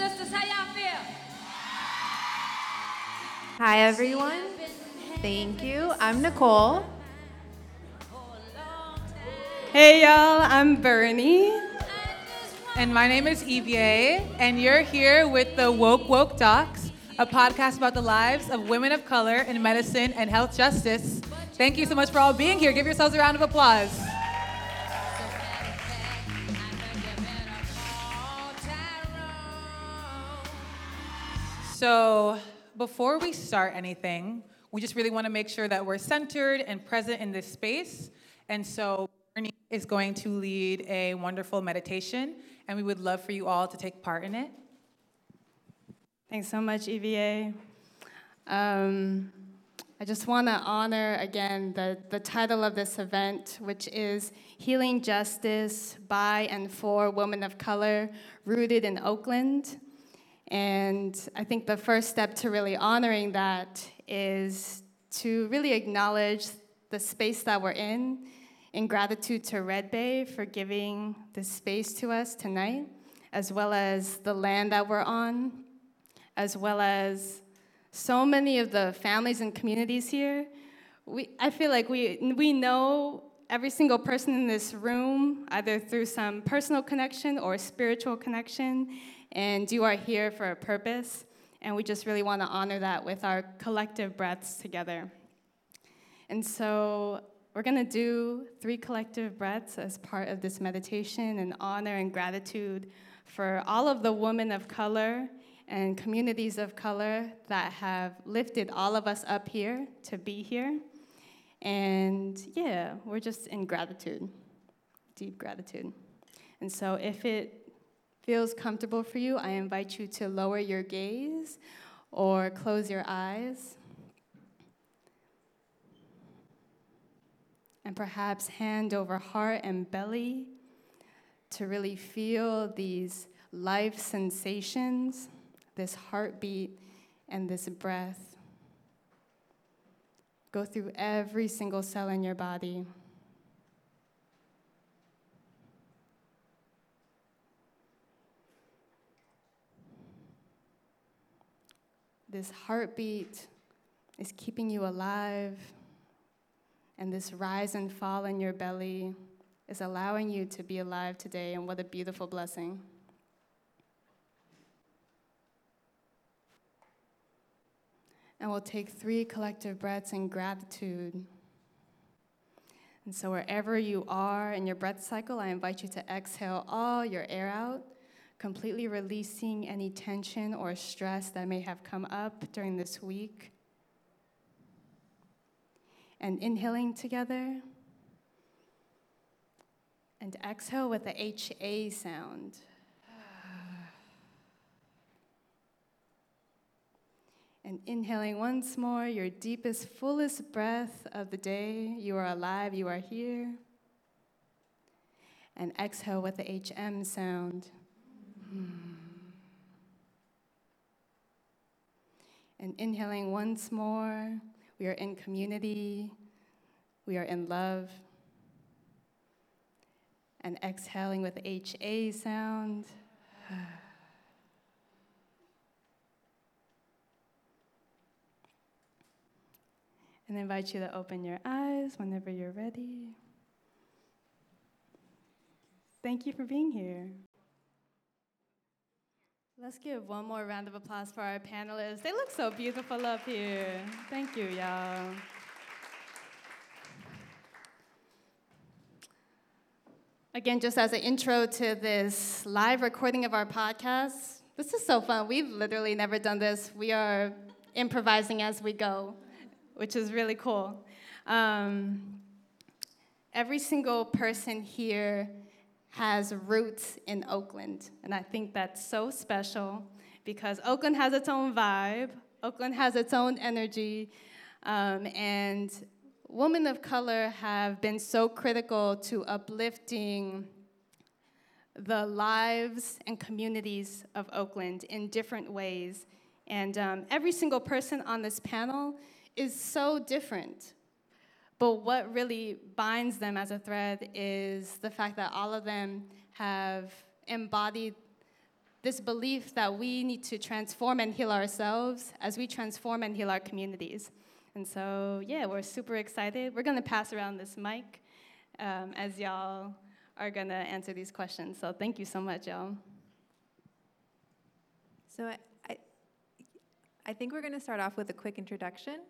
Sisters, how y'all feel? Hi, everyone. Thank you. I'm Nicole. Hey, y'all, I'm Bernie. And my name is EVA, and you're here with the Woke Woke Docs, a podcast about the lives of women of color in medicine and health justice. Thank you so much for all being here. Give yourselves a round of applause. So, before we start anything, we just really want to make sure that we're centered and present in this space. And so, Bernie is going to lead a wonderful meditation, and we would love for you all to take part in it. Thanks so much, EVA. Um, I just want to honor again the, the title of this event, which is Healing Justice by and for Women of Color, rooted in Oakland. And I think the first step to really honoring that is to really acknowledge the space that we're in, in gratitude to Red Bay for giving this space to us tonight, as well as the land that we're on, as well as so many of the families and communities here. We, I feel like we, we know every single person in this room, either through some personal connection or spiritual connection, and you are here for a purpose. And we just really want to honor that with our collective breaths together. And so we're going to do three collective breaths as part of this meditation in honor and gratitude for all of the women of color and communities of color that have lifted all of us up here to be here. And yeah, we're just in gratitude, deep gratitude. And so if it feels comfortable for you, I invite you to lower your gaze or close your eyes. And perhaps hand over heart and belly to really feel these life sensations, this heartbeat, and this breath. Go through every single cell in your body. This heartbeat is keeping you alive, and this rise and fall in your belly is allowing you to be alive today, and what a beautiful blessing. And we'll take three collective breaths in gratitude. And so, wherever you are in your breath cycle, I invite you to exhale all your air out completely releasing any tension or stress that may have come up during this week. And inhaling together. And exhale with the HA sound. And inhaling once more, your deepest, fullest breath of the day. You are alive, you are here. And exhale with the HM sound. Mm. And inhaling once more, we are in community, we are in love. And exhaling with HA sound. And invite you to open your eyes whenever you're ready. Thank you for being here. Let's give one more round of applause for our panelists. They look so beautiful up here. Thank you, y'all. Again, just as an intro to this live recording of our podcast, this is so fun. We've literally never done this. We are improvising as we go, which is really cool. Um, every single person here has roots in Oakland. And I think that's so special because Oakland has its own vibe, Oakland has its own energy, um, and women of color have been so critical to uplifting the lives and communities of Oakland in different ways. And um, every single person on this panel is so different. But what really binds them as a thread is the fact that all of them have embodied this belief that we need to transform and heal ourselves as we transform and heal our communities. And so, yeah, we're super excited. We're gonna pass around this mic um, as y'all are gonna answer these questions. So, thank you so much, y'all. So I, I, I think we're to start off with a quick introduction.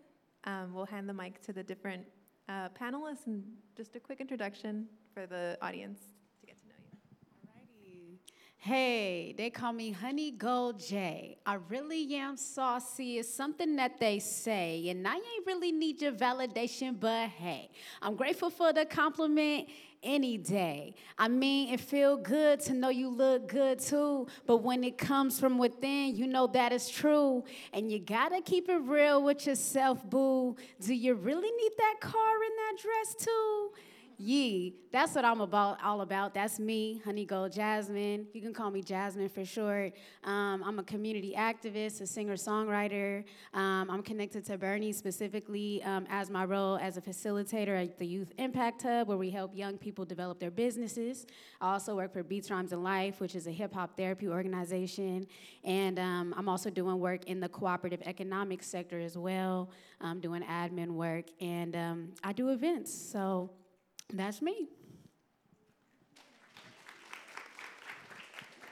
Um, we'll hand the mic to the different uh, panelists and just a quick introduction for the audience to get to know you. Alrighty. Hey, they call me Honey Gold J. I really am saucy. It's something that they say, and I ain't really need your validation, but hey, I'm grateful for the compliment any day. I mean, it feel good to know you look good too, but when it comes from within, you know that is true, and you gotta keep it real with yourself, boo. Do you really need that car and that dress too? Yee, that's what I'm about, all about. That's me, Honey Gold Jasmine. You can call me Jasmine for short. Um, I'm a community activist, a singer songwriter. Um, I'm connected to Bernie specifically um, as my role as a facilitator at the Youth Impact Hub, where we help young people develop their businesses. I also work for Beats, Rhymes, and Life, which is a hip hop therapy organization. And um, I'm also doing work in the cooperative economic sector as well, um, doing admin work. And um, I do events. So, that's me.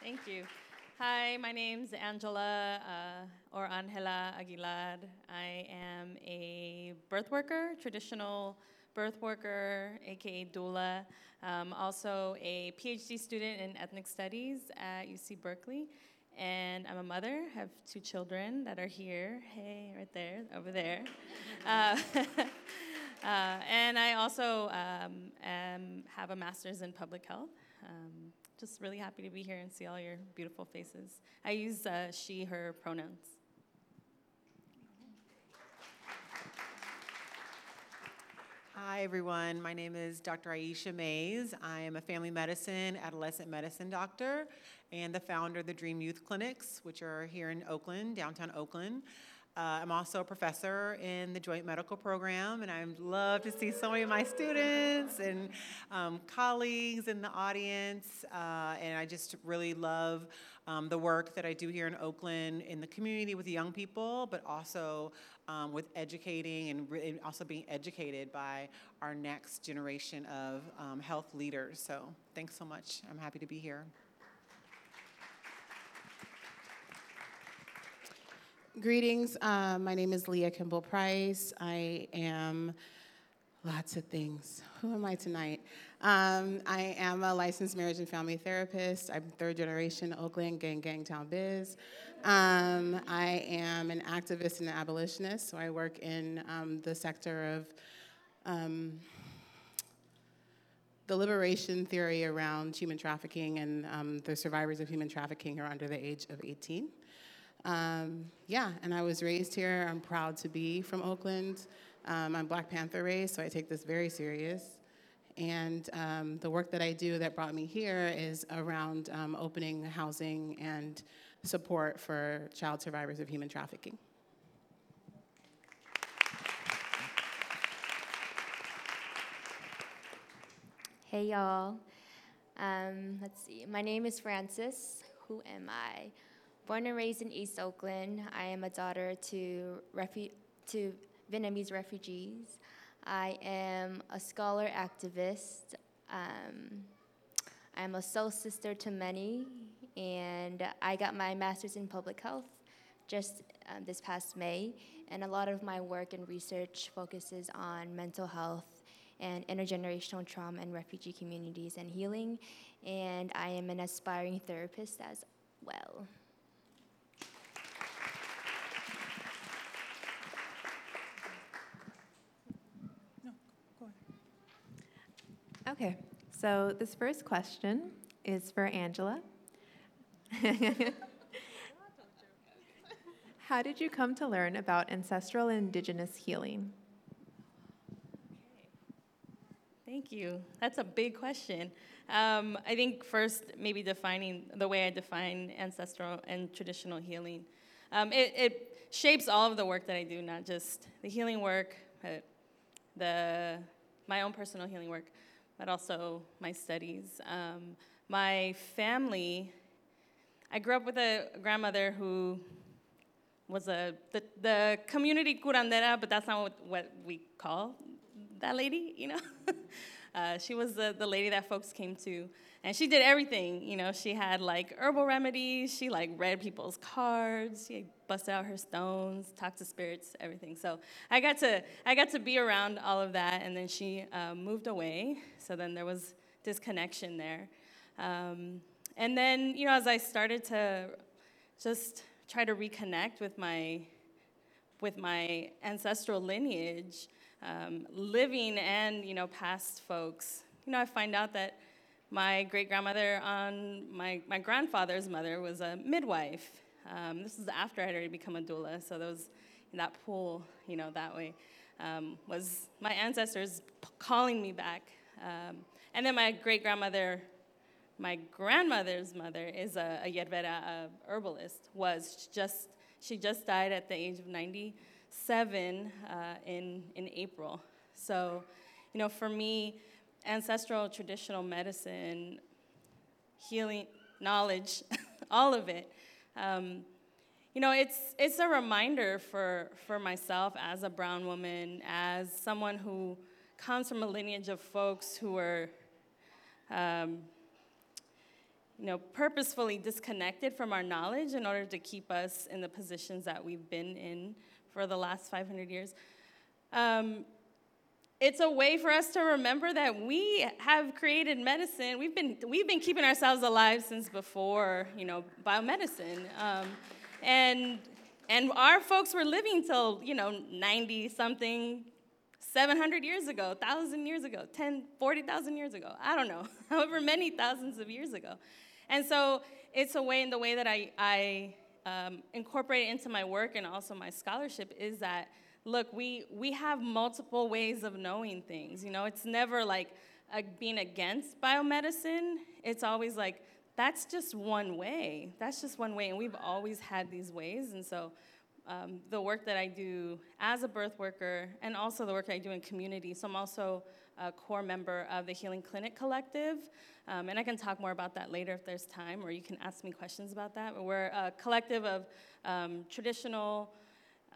Thank you. Hi, my name's Angela uh, or Angela Aguilar. I am a birth worker, traditional birth worker, aka doula. Um, also a PhD student in ethnic studies at UC Berkeley. And I'm a mother, have two children that are here. Hey, right there, over there. Uh, uh, and I also um, am, have a master's in public health. Um, just really happy to be here and see all your beautiful faces. I use uh, she, her pronouns. Hi, everyone. My name is Dr. Aisha Mays. I am a family medicine, adolescent medicine doctor, and the founder of the Dream Youth Clinics, which are here in Oakland, downtown Oakland. Uh, I'm also a professor in the joint medical program, and I love to see so many of my students and um, colleagues in the audience. Uh, and I just really love um, the work that I do here in Oakland in the community with young people, but also um, with educating and, re- and also being educated by our next generation of um, health leaders. So thanks so much. I'm happy to be here. Greetings. Um, my name is Leah Kimball Price. I am lots of things. Who am I tonight? Um, I am a licensed marriage and family therapist. I'm third generation Oakland gang gang town biz. Um, I am an activist and an abolitionist, so I work in um, the sector of um, the liberation theory around human trafficking, and um, the survivors of human trafficking are under the age of 18. Um, yeah, and I was raised here. I'm proud to be from Oakland. Um, I'm Black Panther raised, so I take this very serious. And um, the work that I do that brought me here is around um, opening housing and support for child survivors of human trafficking. Hey y'all. Um, let's see. My name is Francis. Who am I? Born and raised in East Oakland, I am a daughter to, refu- to Vietnamese refugees. I am a scholar activist. Um, I'm a soul sister to many, and I got my master's in public health just um, this past May. And a lot of my work and research focuses on mental health and intergenerational trauma and refugee communities and healing. And I am an aspiring therapist as well. Okay, so this first question is for Angela. How did you come to learn about ancestral indigenous healing? Thank you. That's a big question. Um, I think first, maybe defining the way I define ancestral and traditional healing. Um, it, it, shapes all of the work that I do, not just the healing work, but the my own personal healing work, but also my studies. Um, my family, I grew up with a grandmother who was a the, the community curandera, but that's not what, what we call that lady, you know. uh, she was the, the lady that folks came to, and she did everything. You know, she had like herbal remedies. She like read people's cards. She busted out her stones, talked to spirits, everything. So I got to I got to be around all of that, and then she uh, moved away. So then there was disconnection there. Um, and then, you know, as I started to just try to reconnect with my with my ancestral lineage, um, living and you know past folks, you know, I find out that my great grandmother on my, my grandfather's mother was a midwife. Um, this was after I had already become a doula, so there was that pool, you know, that way um, was my ancestors p- calling me back. Um, and then my great grandmother my grandmother's mother is a, a a herbalist, was just, she just died at the age of 97 uh, in, in April. So, you know, for me, ancestral traditional medicine, healing, knowledge, all of it, um, you know, it's, it's a reminder for, for myself as a brown woman, as someone who comes from a lineage of folks who were um, you know, purposefully disconnected from our knowledge in order to keep us in the positions that we've been in for the last 500 years. Um, it's a way for us to remember that we have created medicine. We've been, we've been keeping ourselves alive since before, you know, biomedicine. Um, and, and our folks were living till, you know, 90 something, 700 years ago, 1,000 years ago, 10, 40,000 years ago. I don't know, however many thousands of years ago. And so it's a way in the way that I, I um, incorporate it into my work and also my scholarship is that, look, we, we have multiple ways of knowing things. You know, it's never like uh, being against biomedicine. It's always like, that's just one way. That's just one way. And we've always had these ways. And so um, the work that I do as a birth worker and also the work I do in community. So I'm also a core member of the Healing Clinic Collective. Um, and I can talk more about that later if there's time, or you can ask me questions about that. But we're a collective of um, traditional,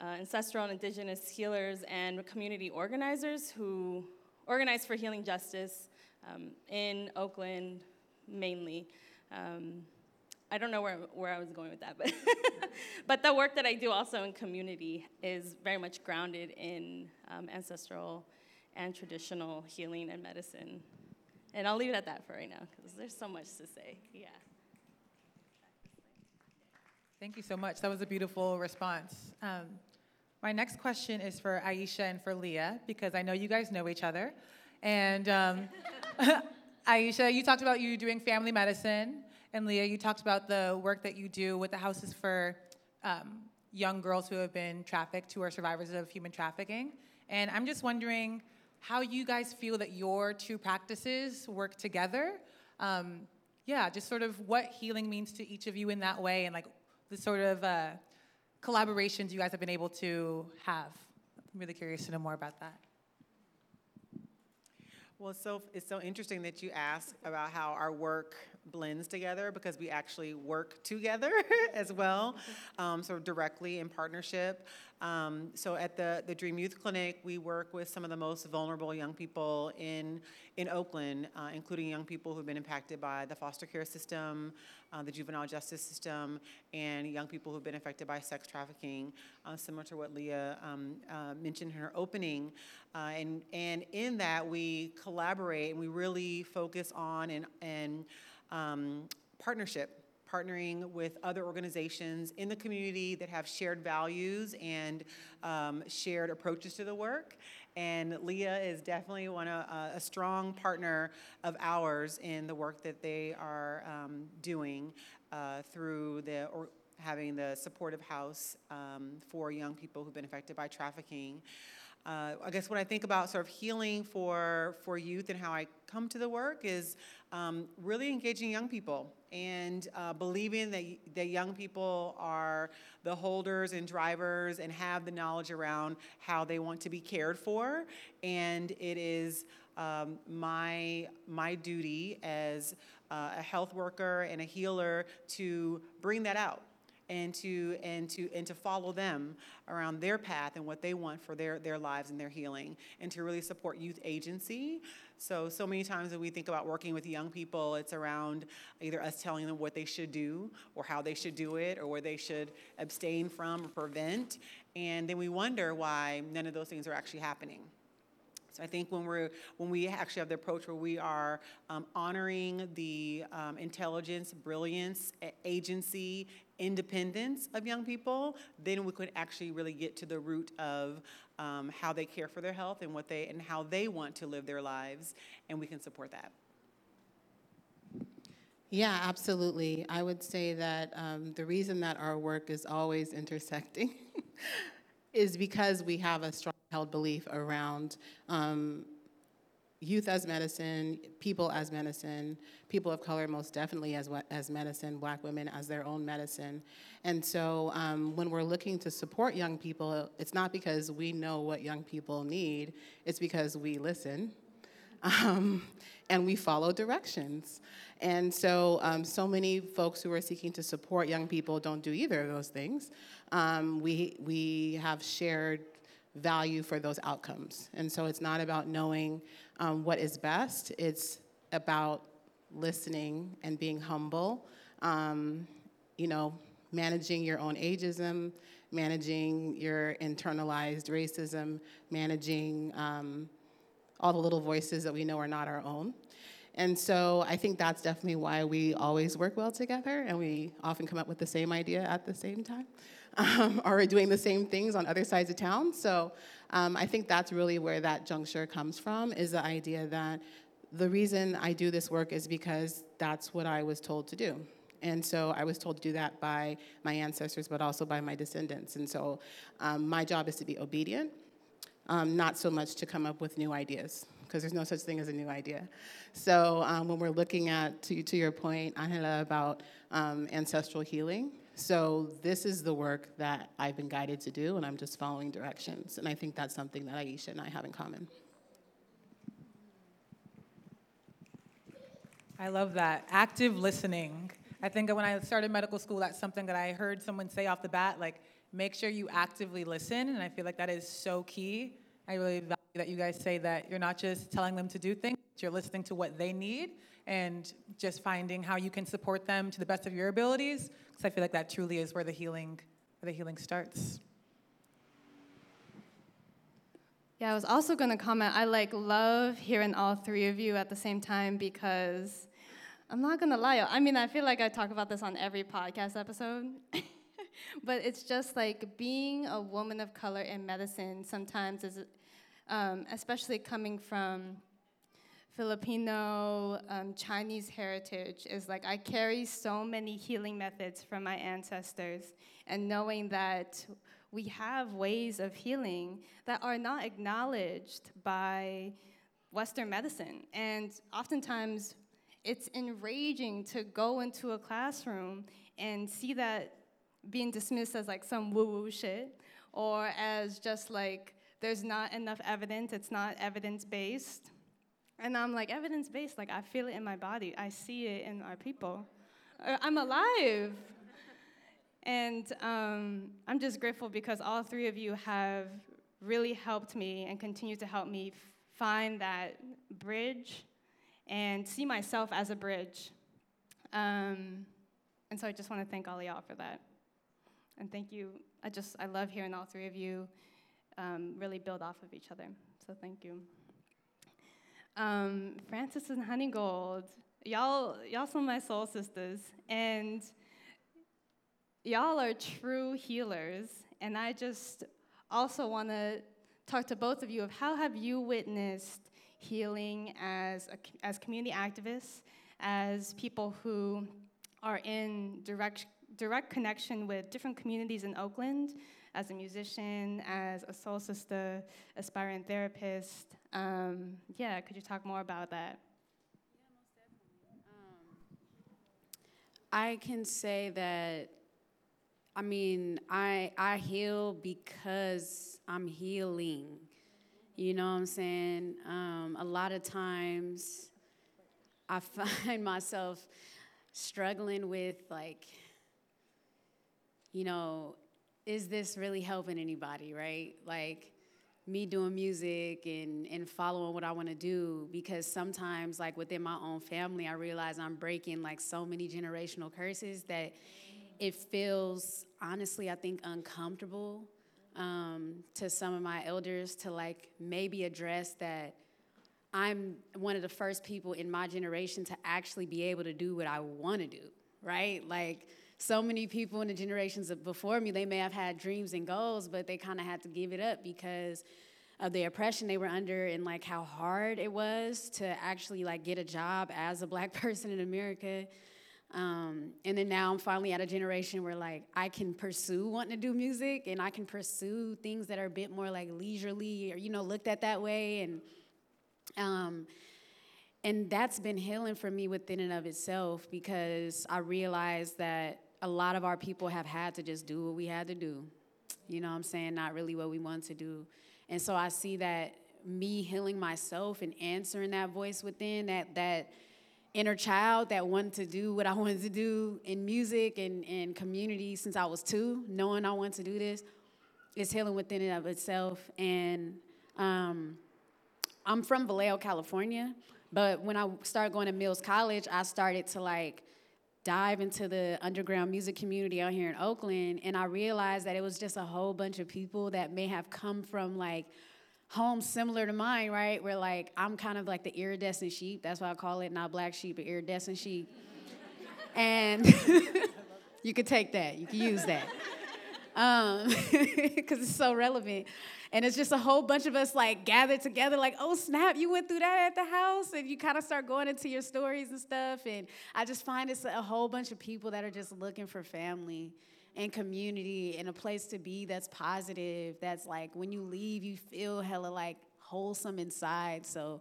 uh, ancestral, and indigenous healers and community organizers who organize for healing justice um, in Oakland mainly. Um, I don't know where, where I was going with that, but, but the work that I do also in community is very much grounded in um, ancestral and traditional healing and medicine. And I'll leave it at that for right now because there's so much to say. Yeah. Thank you so much. That was a beautiful response. Um, my next question is for Aisha and for Leah because I know you guys know each other. And um, Aisha, you talked about you doing family medicine, and Leah, you talked about the work that you do with the houses for um, young girls who have been trafficked, who are survivors of human trafficking. And I'm just wondering how you guys feel that your two practices work together. Um, yeah, just sort of what healing means to each of you in that way, and like the sort of uh, collaborations you guys have been able to have. I'm really curious to know more about that. Well, so, it's so interesting that you ask about how our work blends together because we actually work together as well, um, sort of directly in partnership. Um, so at the, the Dream Youth Clinic, we work with some of the most vulnerable young people in, in Oakland, uh, including young people who've been impacted by the foster care system, uh, the juvenile justice system, and young people who've been affected by sex trafficking, uh, similar to what Leah um, uh, mentioned in her opening. Uh, and, and in that, we collaborate and we really focus on and, and um, partnership partnering with other organizations in the community that have shared values and um, shared approaches to the work. And Leah is definitely one of, uh, a strong partner of ours in the work that they are um, doing uh, through the or having the supportive house um, for young people who've been affected by trafficking. Uh, I guess when I think about sort of healing for, for youth and how I come to the work is um, really engaging young people and uh, believing that, that young people are the holders and drivers and have the knowledge around how they want to be cared for. And it is um, my, my duty as uh, a health worker and a healer to bring that out and to and to and to follow them around their path and what they want for their their lives and their healing and to really support youth agency. So so many times when we think about working with young people it's around either us telling them what they should do or how they should do it or where they should abstain from or prevent and then we wonder why none of those things are actually happening. So I think when we're when we actually have the approach where we are um, honoring the um, intelligence, brilliance, agency, independence of young people, then we could actually really get to the root of um, how they care for their health and what they and how they want to live their lives, and we can support that. Yeah, absolutely. I would say that um, the reason that our work is always intersecting is because we have a strong held belief around um, youth as medicine, people as medicine, people of color most definitely as, as medicine, black women as their own medicine. And so um, when we're looking to support young people, it's not because we know what young people need, it's because we listen um, and we follow directions. And so, um, so many folks who are seeking to support young people don't do either of those things. Um, we, we have shared value for those outcomes. And so it's not about knowing um, what is best, it's about listening and being humble, um, you know, managing your own ageism, managing your internalized racism, managing um, all the little voices that we know are not our own. And so I think that's definitely why we always work well together and we often come up with the same idea at the same time um, are doing the same things on other sides of town. So um, I think that's really where that juncture comes from is the idea that the reason I do this work is because that's what I was told to do. And so I was told to do that by my ancestors, but also by my descendants. And so um, my job is to be obedient, um, not so much to come up with new ideas, because there's no such thing as a new idea. So um, when we're looking at, to, to your point, Angela, about um, ancestral healing, so this is the work that I've been guided to do, and I'm just following directions. And I think that's something that Aisha and I have in common. I love that. Active listening. I think when I started medical school, that's something that I heard someone say off the bat, like, make sure you actively listen. And I feel like that is so key. I really value that you guys say that you're not just telling them to do things, you're listening to what they need and just finding how you can support them to the best of your abilities because I feel like that truly is where the healing where the healing starts. Yeah, I was also going to comment. I like love hearing all three of you at the same time because I'm not going to lie. I mean, I feel like I talk about this on every podcast episode. but it's just like being a woman of color in medicine sometimes is um, especially coming from Filipino, um, Chinese heritage is like I carry so many healing methods from my ancestors, and knowing that we have ways of healing that are not acknowledged by Western medicine. And oftentimes, it's enraging to go into a classroom and see that being dismissed as like some woo woo shit, or as just like there's not enough evidence, it's not evidence based and I'm like, evidence based, like I feel it in my body, I see it in our people. Uh, I'm alive. and um, I'm just grateful because all three of you have really helped me and continue to help me find that bridge and see myself as a bridge. Um, and so I just want to thank all of y'all for that. And thank you. I just, I love hearing all three of you um, really build off of each other. So thank you. Um, Francis and Honeygold, y'all, y'all some of my soul sisters, and y'all are true healers. And I just also want to talk to both of you of how have you witnessed healing as a, as community activists, as people who are in direct direct connection with different communities in Oakland, as a musician, as a soul sister, aspiring therapist. Um, yeah, could you talk more about that? I can say that I mean, I I heal because I'm healing. You know what I'm saying? Um, a lot of times I find myself struggling with like you know, is this really helping anybody, right? Like me doing music and, and following what I want to do because sometimes like within my own family I realize I'm breaking like so many generational curses that it feels honestly I think uncomfortable um, to some of my elders to like maybe address that I'm one of the first people in my generation to actually be able to do what I want to do, right? Like so many people in the generations before me, they may have had dreams and goals, but they kind of had to give it up because of the oppression they were under and like how hard it was to actually like get a job as a black person in America. Um, and then now I'm finally at a generation where like I can pursue wanting to do music and I can pursue things that are a bit more like leisurely or you know looked at that way and um, and that's been healing for me within and of itself because I realized that a lot of our people have had to just do what we had to do. You know what I'm saying? Not really what we want to do. And so I see that me healing myself and answering that voice within that that inner child that wanted to do what I wanted to do in music and, and community since I was two, knowing I wanted to do this, is healing within and of itself. And um, I'm from Vallejo, California, but when I started going to Mills College, I started to like dive into the underground music community out here in Oakland, and I realized that it was just a whole bunch of people that may have come from like homes similar to mine, right? Where like I'm kind of like the iridescent sheep. That's why I call it not black sheep, but iridescent sheep. and you could take that. You can use that. Um, because it's so relevant. And it's just a whole bunch of us like gathered together, like, oh snap, you went through that at the house. And you kind of start going into your stories and stuff. And I just find it's a whole bunch of people that are just looking for family and community and a place to be that's positive, that's like when you leave, you feel hella like wholesome inside. So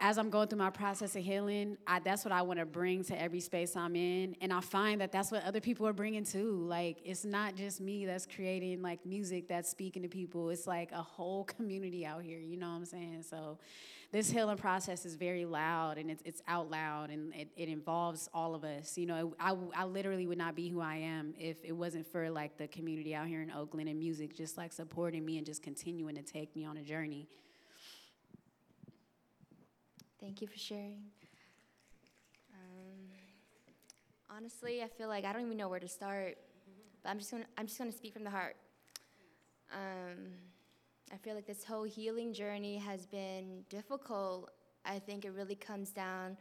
as I'm going through my process of healing, I, that's what I want to bring to every space I'm in. And I find that that's what other people are bringing too. Like, it's not just me that's creating like music that's speaking to people, it's like a whole community out here, you know what I'm saying? So, this healing process is very loud and it's, it's out loud and it, it involves all of us. You know, I, I literally would not be who I am if it wasn't for like the community out here in Oakland and music just like supporting me and just continuing to take me on a journey. Thank you for sharing. Um, honestly, I feel like I don't even know where to start, but I'm just gonna I'm just gonna speak from the heart. Um, I feel like this whole healing journey has been difficult. I think it really comes down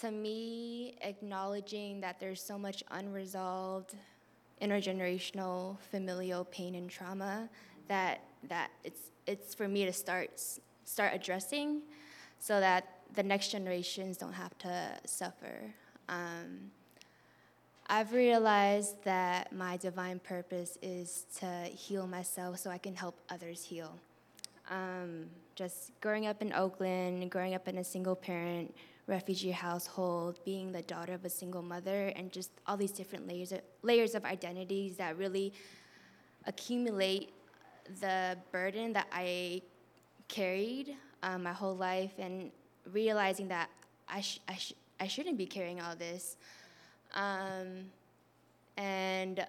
to me acknowledging that there's so much unresolved intergenerational familial pain and trauma that that it's it's for me to start start addressing so that the next generations don't have to suffer. Um, I've realized that my divine purpose is to heal myself so I can help others heal. Um, just growing up in Oakland, growing up in a single parent refugee household, being the daughter of a single mother, and just all these different layers of, layers of identities that really accumulate the burden that I carried um, my whole life and realizing that I, sh- I, sh- I shouldn't be carrying all this. Um, and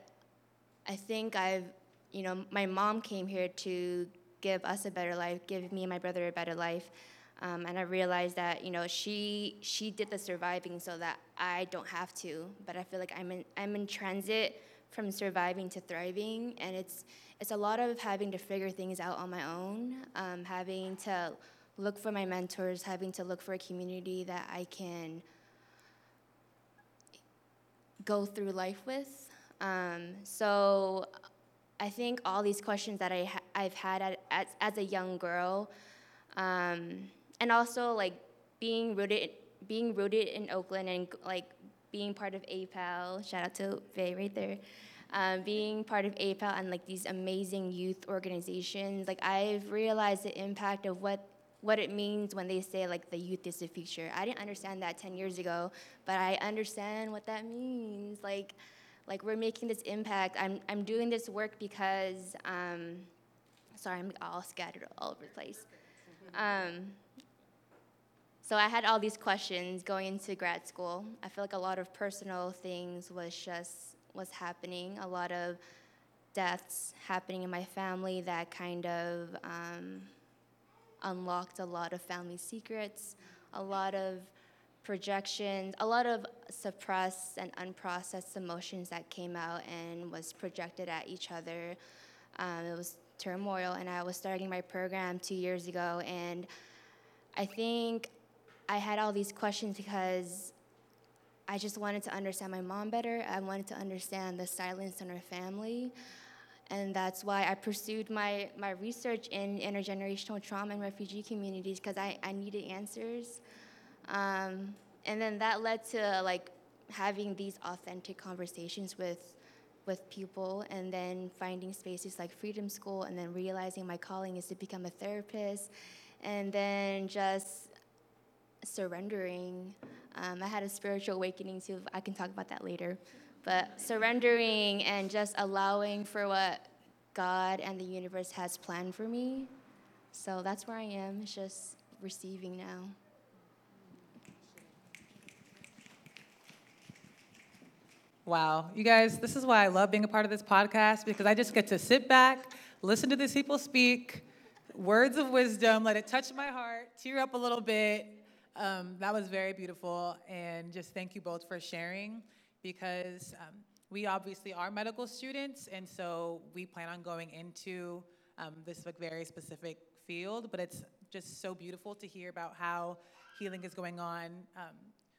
I think I've, you know, my mom came here to give us a better life, give me and my brother a better life. Um, and I realized that you know she she did the surviving so that I don't have to. But I feel like I'm in I'm in transit from surviving to thriving, and it's it's a lot of having to figure things out on my own, um, having to look for my mentors, having to look for a community that I can go through life with. Um, so I think all these questions that I ha- I've had at, as, as a young girl, um, and also like being rooted being rooted in Oakland and like being part of AYPAL. Shout out to Vay right there. Um, being part of AYPAL and like these amazing youth organizations, like I've realized the impact of what what it means when they say like the youth is the future. I didn't understand that 10 years ago, but I understand what that means. Like, like we're making this impact. I'm, I'm doing this work because, um, sorry, I'm all scattered all over the place. Um, so I had all these questions going into grad school. I feel like a lot of personal things was just was happening. A lot of deaths happening in my family that kind of um, unlocked a lot of family secrets, a lot of projections, a lot of suppressed and unprocessed emotions that came out and was projected at each other. Um, it was turmoil, and I was starting my program two years ago, and I think I had all these questions because I just wanted to understand my mom better. I wanted to understand the silence in her family. And that's why I pursued my, my research in intergenerational trauma and refugee communities because I, I needed answers. Um, and then that led to like having these authentic conversations with with people and then finding spaces like Freedom School and then realizing my calling is to become a therapist and then just surrendering. Um, I had a spiritual awakening too. I can talk about that later. But surrendering and just allowing for what God and the universe has planned for me. So that's where I am. It's just receiving now. Wow, you guys, this is why I love being a part of this podcast because I just get to sit back, listen to these people speak, words of wisdom, let it touch my heart, tear up a little bit. Um, that was very beautiful, and just thank you both for sharing because um, we obviously are medical students, and so we plan on going into um, this like, very specific field, but it's just so beautiful to hear about how healing is going on um,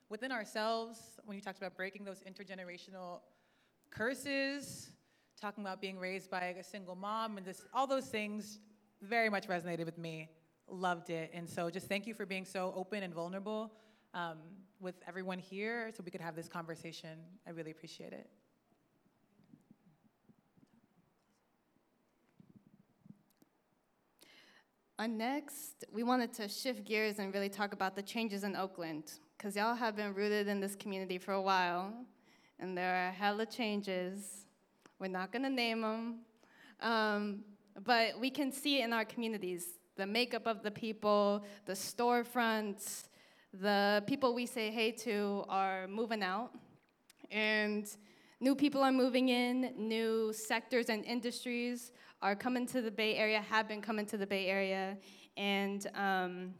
within ourselves, when you talked about breaking those intergenerational curses, talking about being raised by a single mom, and this, all those things very much resonated with me. Loved it. And so just thank you for being so open and vulnerable um, with everyone here so we could have this conversation. I really appreciate it. On next, we wanted to shift gears and really talk about the changes in Oakland because y'all have been rooted in this community for a while, and there are hella changes. We're not gonna name them, um, but we can see in our communities the makeup of the people, the storefronts, the people we say hey to are moving out, and new people are moving in, new sectors and industries are coming to the Bay Area, have been coming to the Bay Area, and um,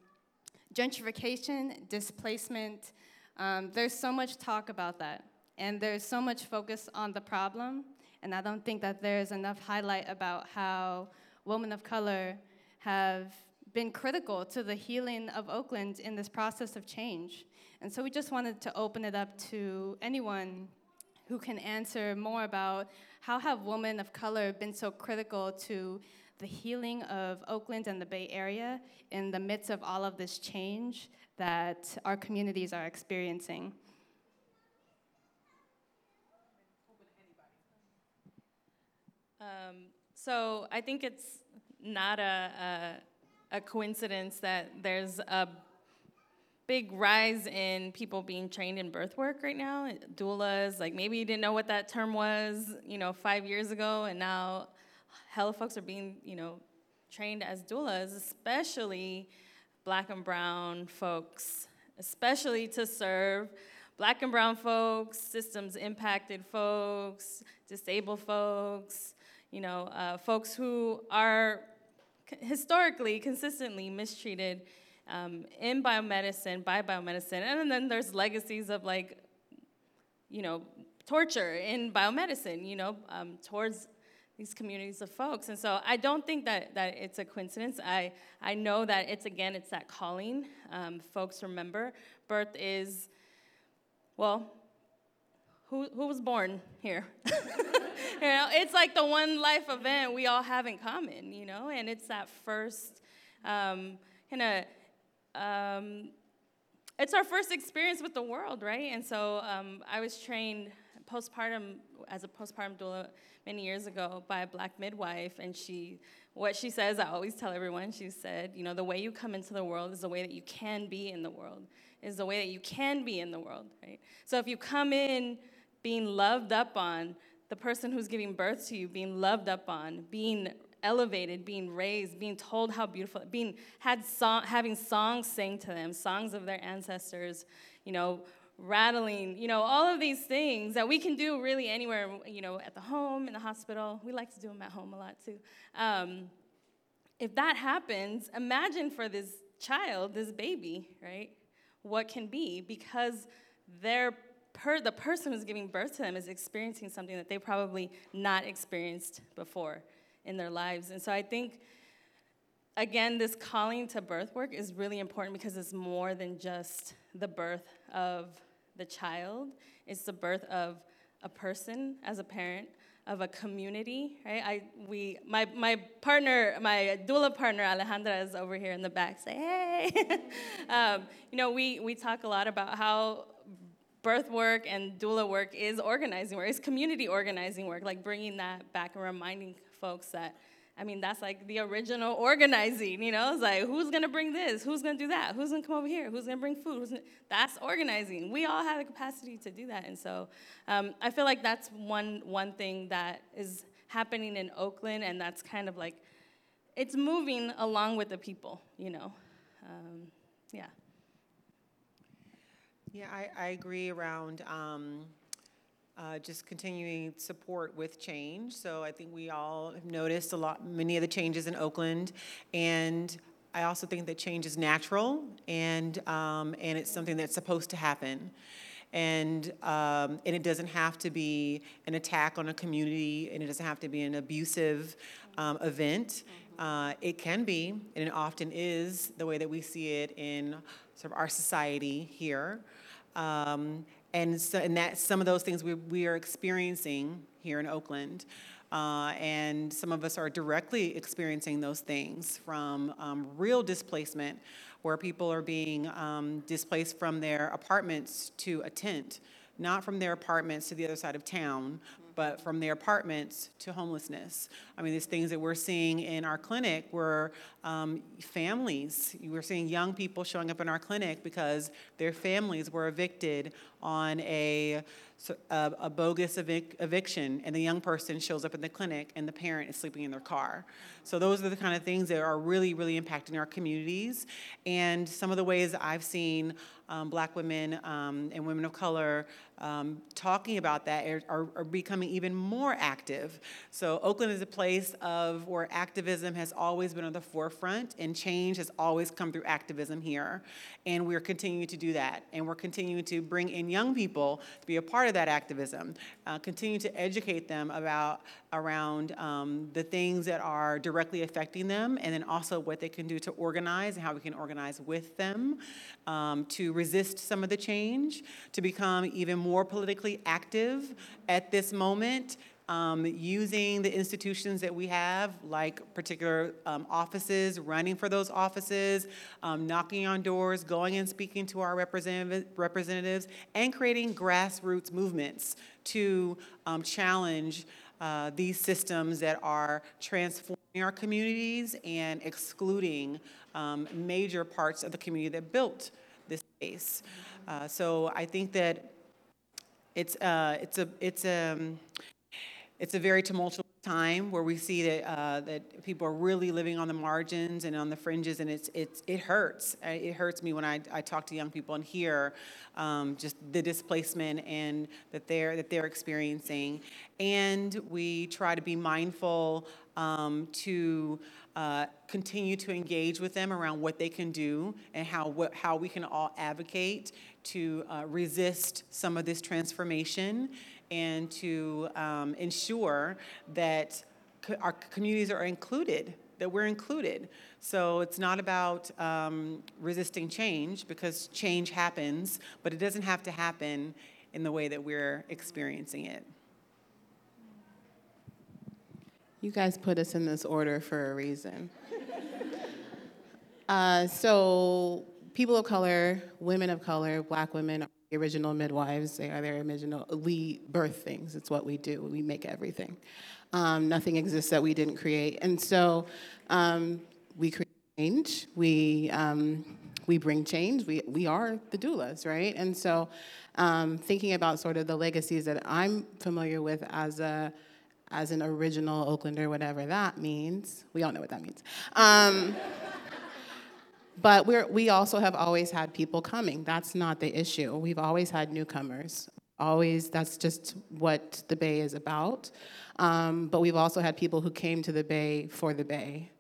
gentrification, displacement. Um, there's so much talk about that, and there's so much focus on the problem, and I don't think that there's enough highlight about how women of color have been critical to the healing of Oakland in this process of change. And so we just wanted to open it up to anyone who can answer more about how have women of color been so critical to the healing of Oakland and the Bay Area in the midst of all of this change that our communities are experiencing. Um, so I think it's not a, a, a coincidence that there's a big rise in people being trained in birth work right now. Doulas, like maybe you didn't know what that term was, you know, five years ago, and now hella folks are being, you know, trained as doulas, especially black and brown folks, especially to serve black and brown folks, systems impacted folks, disabled folks, you know, uh, folks who are historically, consistently mistreated um, in biomedicine, by biomedicine. And then there's legacies of like, you know, torture in biomedicine, you know, um, towards these communities of folks. And so I don't think that, that it's a coincidence. I, I know that it's, again, it's that calling. Um, folks remember birth is, well, who, who was born here? you know, it's like the one life event we all have in common, you know, and it's that first um, kind of, um, it's our first experience with the world, right? And so um, I was trained postpartum as a postpartum doula many years ago by a black midwife, and she, what she says, I always tell everyone. She said, you know, the way you come into the world is the way that you can be in the world. Is the way that you can be in the world, right? So if you come in being loved up on, the person who's giving birth to you being loved up on, being elevated, being raised, being told how beautiful, being had song, having songs sang to them, songs of their ancestors, you know, rattling, you know, all of these things that we can do really anywhere, you know, at the home, in the hospital. We like to do them at home a lot too. Um, if that happens, imagine for this child, this baby, right? What can be because their per, the person who's giving birth to them is experiencing something that they probably not experienced before in their lives. And so I think, again, this calling to birth work is really important because it's more than just the birth of the child, it's the birth of a person as a parent, of a community, right? I, we, my, my partner, my doula partner, Alejandra, is over here in the back. Say, hey. um, you know, we, we talk a lot about how birth work and doula work is organizing work, it's community organizing work, like bringing that back and reminding folks that I mean, that's like the original organizing, you know? It's like, who's gonna bring this? Who's gonna do that? Who's gonna come over here? Who's gonna bring food? Gonna... That's organizing. We all have the capacity to do that. And so um, I feel like that's one, one thing that is happening in Oakland, and that's kind of like, it's moving along with the people, you know? Um, yeah. Yeah, I, I agree around. Um, uh, just continuing support with change. So I think we all have noticed a lot, many of the changes in Oakland, and I also think that change is natural and um, and it's something that's supposed to happen. And, um, and it doesn't have to be an attack on a community, and it doesn't have to be an abusive um, event. Uh, it can be, and it often is, the way that we see it in sort of our society here. Um, and so, and that some of those things we, we are experiencing here in Oakland. Uh, and some of us are directly experiencing those things from um, real displacement, where people are being um, displaced from their apartments to a tent, not from their apartments to the other side of town, but from their apartments to homelessness. I mean, there's things that we're seeing in our clinic where um, families, we're seeing young people showing up in our clinic because their families were evicted on a a, a, bogus evic- eviction, and the young person shows up in the clinic, and the parent is sleeping in their car. So those are the kind of things that are really, really impacting our communities. And some of the ways I've seen um, Black women um, and women of color um, talking about that are, are, becoming even more active. So Oakland is a place of where activism has always been on the forefront, and change has always come through activism here. And we're continuing to do that, and we're continuing to bring in young people to be a part of that activism. Uh, continue to educate them about around um, the things that are directly affecting them, and then also what they can do to organize and how we can organize with them um, to resist some of the change, to become even more politically active at this moment. Um, using the institutions that we have, like particular um, offices, running for those offices, um, knocking on doors, going and speaking to our representative, representatives, and creating grassroots movements to um, challenge uh, these systems that are transforming our communities and excluding um, major parts of the community that built space. Uh, so I think that it's uh, it's a it's a um, it's a very tumultuous time where we see that uh, that people are really living on the margins and on the fringes, and it's it's it hurts. Uh, it hurts me when I, I talk to young people and hear um, just the displacement and that they're that they're experiencing, and we try to be mindful um, to. Uh, continue to engage with them around what they can do and how, what, how we can all advocate to uh, resist some of this transformation and to um, ensure that co- our communities are included, that we're included. So it's not about um, resisting change because change happens, but it doesn't have to happen in the way that we're experiencing it. You guys put us in this order for a reason. uh, so, people of color, women of color, black women are the original midwives. They are their original. We birth things. It's what we do. We make everything. Um, nothing exists that we didn't create, and so um, we create change. We um, we bring change. We we are the doulas, right? And so, um, thinking about sort of the legacies that I'm familiar with as a as an original Oaklander, whatever that means. We all know what that means. Um, but we're, we also have always had people coming. That's not the issue. We've always had newcomers. Always, that's just what the Bay is about. Um, but we've also had people who came to the Bay for the Bay.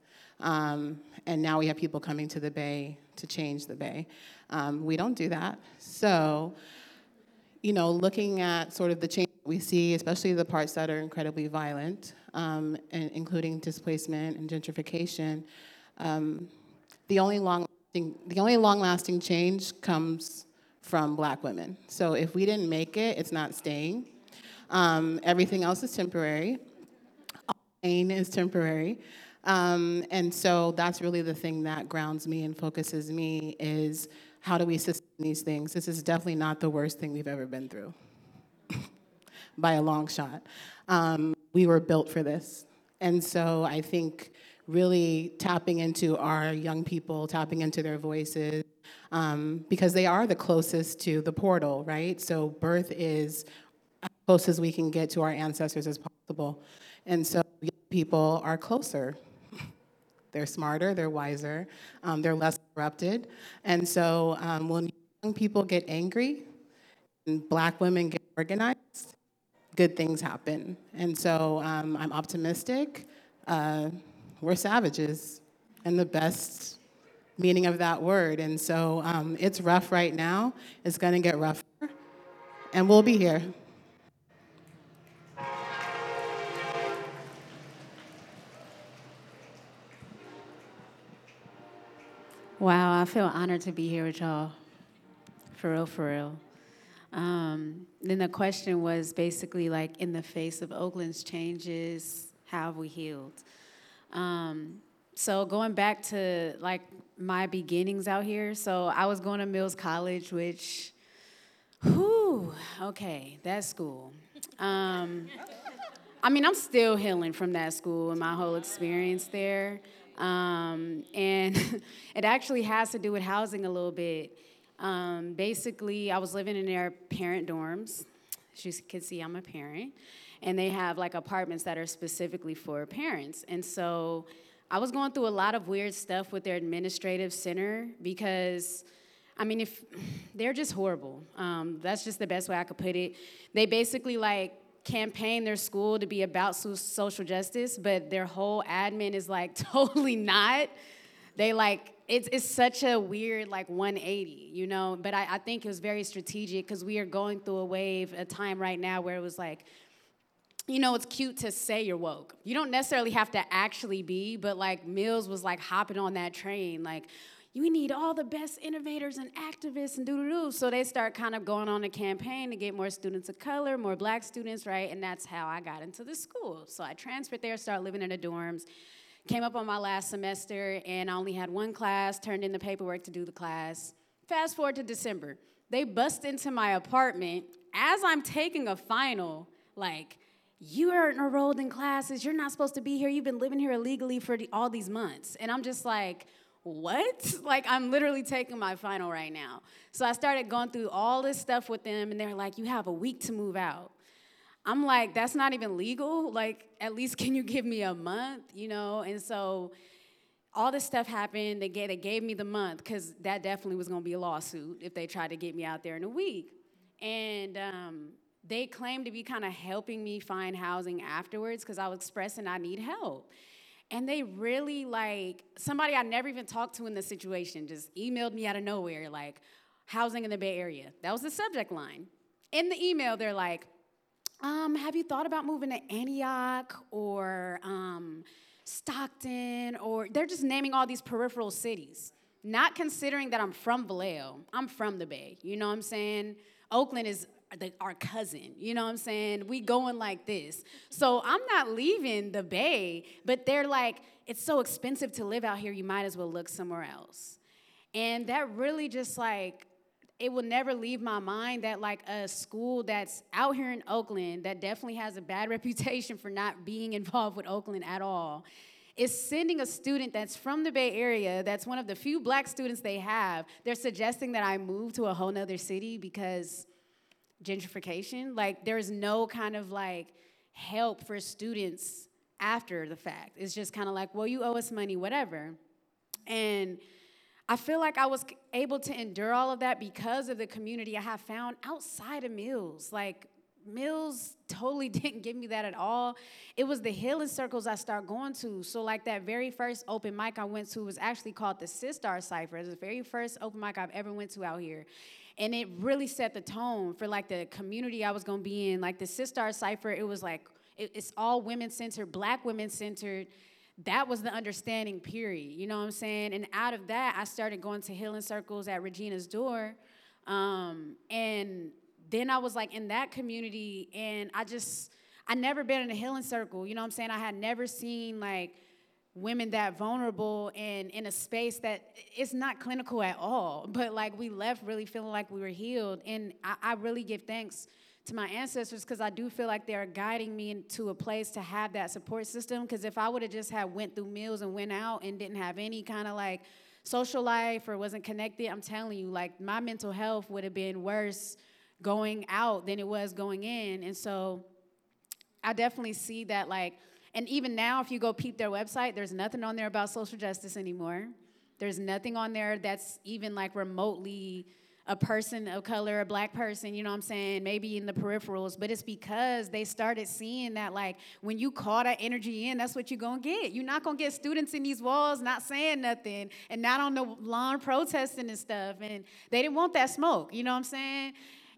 Um, and now we have people coming to the Bay to change the Bay. Um, we don't do that. So, you know, looking at sort of the change that we see, especially the parts that are incredibly violent, um, and including displacement and gentrification, um, the only long the only long lasting change comes from black women. So if we didn't make it, it's not staying. Um, everything else is temporary. Pain is temporary. Um, and so that's really the thing that grounds me and focuses me is how do we sustain these things? This is definitely not the worst thing we've ever been through, by a long shot. Um, we were built for this. And so I think really tapping into our young people, tapping into their voices, um, because they are the closest to the portal, right? So birth is as close as we can get to our ancestors as possible. And so young people are closer. They're smarter, they're wiser, um, they're less corrupted. And so um, when young people get angry and black women get organized, good things happen. And so um, I'm optimistic. Uh, we're savages in the best meaning of that word. And so um, it's rough right now. It's going to get rougher. And we'll be here. Wow, I feel honored to be here with y'all. For real, for real. Um, then the question was basically like, in the face of Oakland's changes, how have we healed? Um, so going back to like my beginnings out here, so I was going to Mills College, which, whew, okay, that school. Um, I mean, I'm still healing from that school and my whole experience there. Um, and it actually has to do with housing a little bit. Um, basically, I was living in their parent dorms. As you can see, I'm a parent and they have like apartments that are specifically for parents. And so I was going through a lot of weird stuff with their administrative center because. I mean, if they're just horrible. Um, that's just the best way I could put it. They basically like campaign their school to be about social justice, but their whole admin is like totally not. They like it's it's such a weird like 180, you know. But I, I think it was very strategic because we are going through a wave, a time right now where it was like you know, it's cute to say you're woke. You don't necessarily have to actually be, but like Mills was like hopping on that train, like, you need all the best innovators and activists and doo doo doo. So they start kind of going on a campaign to get more students of color, more black students, right? And that's how I got into the school. So I transferred there, started living in the dorms, came up on my last semester, and I only had one class, turned in the paperwork to do the class. Fast forward to December. They bust into my apartment as I'm taking a final, like, you aren't enrolled in classes. You're not supposed to be here. You've been living here illegally for the, all these months. And I'm just like, what? Like, I'm literally taking my final right now. So I started going through all this stuff with them, and they're like, you have a week to move out. I'm like, that's not even legal. Like, at least can you give me a month, you know? And so all this stuff happened. They gave, they gave me the month because that definitely was going to be a lawsuit if they tried to get me out there in a week. And um, they claimed to be kind of helping me find housing afterwards because I was expressing I need help. And they really like somebody I never even talked to in the situation just emailed me out of nowhere, like housing in the Bay Area. That was the subject line. In the email, they're like, um, have you thought about moving to Antioch or um, Stockton? Or they're just naming all these peripheral cities, not considering that I'm from Vallejo. I'm from the Bay. You know what I'm saying? Oakland is the, our cousin. You know what I'm saying? We going like this. So I'm not leaving the Bay, but they're like, it's so expensive to live out here, you might as well look somewhere else. And that really just like, it will never leave my mind that like a school that's out here in Oakland that definitely has a bad reputation for not being involved with Oakland at all is sending a student that's from the Bay Area, that's one of the few black students they have, they're suggesting that I move to a whole nother city because gentrification. Like there's no kind of like help for students after the fact. It's just kind of like, well, you owe us money, whatever. And I feel like I was able to endure all of that because of the community I have found outside of Mills. Like, Mills totally didn't give me that at all. It was the healing circles I started going to. So, like that very first open mic I went to was actually called the Sistar Cipher. It was the very first open mic I've ever went to out here. And it really set the tone for like the community I was gonna be in. Like the Sistar Cipher, it was like, it, it's all women centered, black women centered that was the understanding period. You know what i'm saying? And out of that i started going to healing circles at regina's door. Um, and then i was like in that community and i just i never been in a healing circle you know what i'm saying? I had never seen like women that vulnerable and in a space that it's not clinical at all but like we left really feeling like we were healed and i, I really give thanks to my ancestors because I do feel like they're guiding me into a place to have that support system. Because if I would have just had went through Mills and went out and didn't have any kind of like social life or wasn't connected, I'm telling you, like my mental health would have been worse going out than it was going in. And so I definitely see that like, and even now, if you go peep their website, there's nothing on there about social justice anymore. There's nothing on there that's even like remotely a person of color, a black person, you know what I'm saying, maybe in the peripherals, but it's because they started seeing that like when you call that energy in, that's what you're gonna get. You're not gonna get students in these walls not saying nothing and not on the lawn protesting and stuff. And they didn't want that smoke, you know what I'm saying?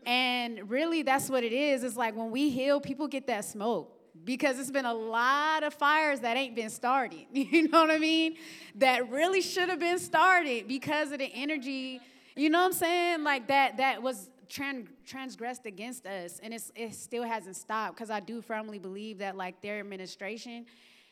And really that's what it is. It's like when we heal, people get that smoke because it's been a lot of fires that ain't been started. You know what I mean? That really should have been started because of the energy you know what I'm saying? Like that that was trans- transgressed against us, and it's, it still hasn't stopped. Because I do firmly believe that like their administration,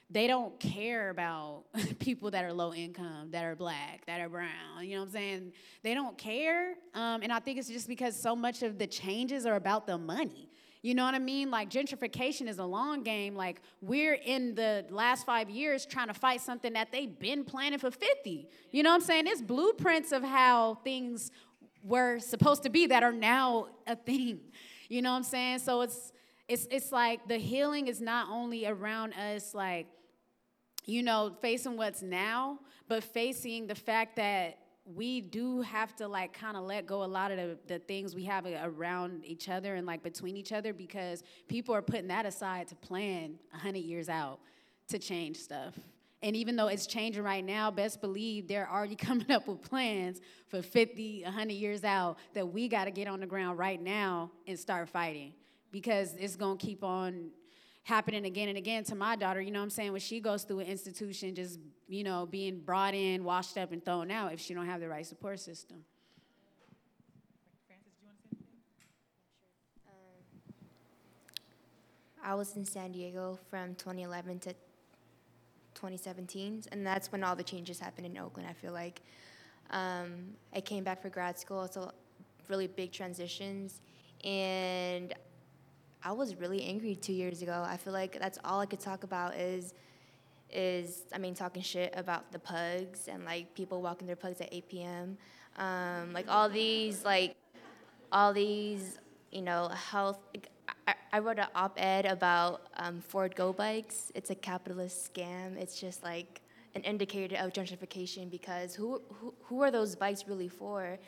they don't care about people that are low income, that are black, that are brown. You know what I'm saying? They don't care, um, and I think it's just because so much of the changes are about the money. You know what I mean? Like gentrification is a long game. Like we're in the last five years trying to fight something that they've been planning for 50. You know what I'm saying? It's blueprints of how things were supposed to be that are now a thing. You know what I'm saying? So it's it's it's like the healing is not only around us like you know facing what's now, but facing the fact that we do have to like kind of let go a lot of the, the things we have around each other and like between each other because people are putting that aside to plan 100 years out to change stuff. And even though it's changing right now, best believe they're already coming up with plans for 50, 100 years out that we got to get on the ground right now and start fighting because it's going to keep on happening again and again to my daughter. You know what I'm saying? When she goes through an institution, just, you know, being brought in, washed up, and thrown out if she don't have the right support system. I was in San Diego from 2011 to 2017, and that's when all the changes happened in Oakland. I feel like um, I came back for grad school. It's a really big transitions, and I was really angry two years ago. I feel like that's all I could talk about is is I mean talking shit about the pugs and like people walking their pugs at 8 p.m. Um, like all these like all these you know health. I, I wrote an op-ed about um, Ford Go bikes. It's a capitalist scam. It's just like an indicator of gentrification because who who, who are those bikes really for?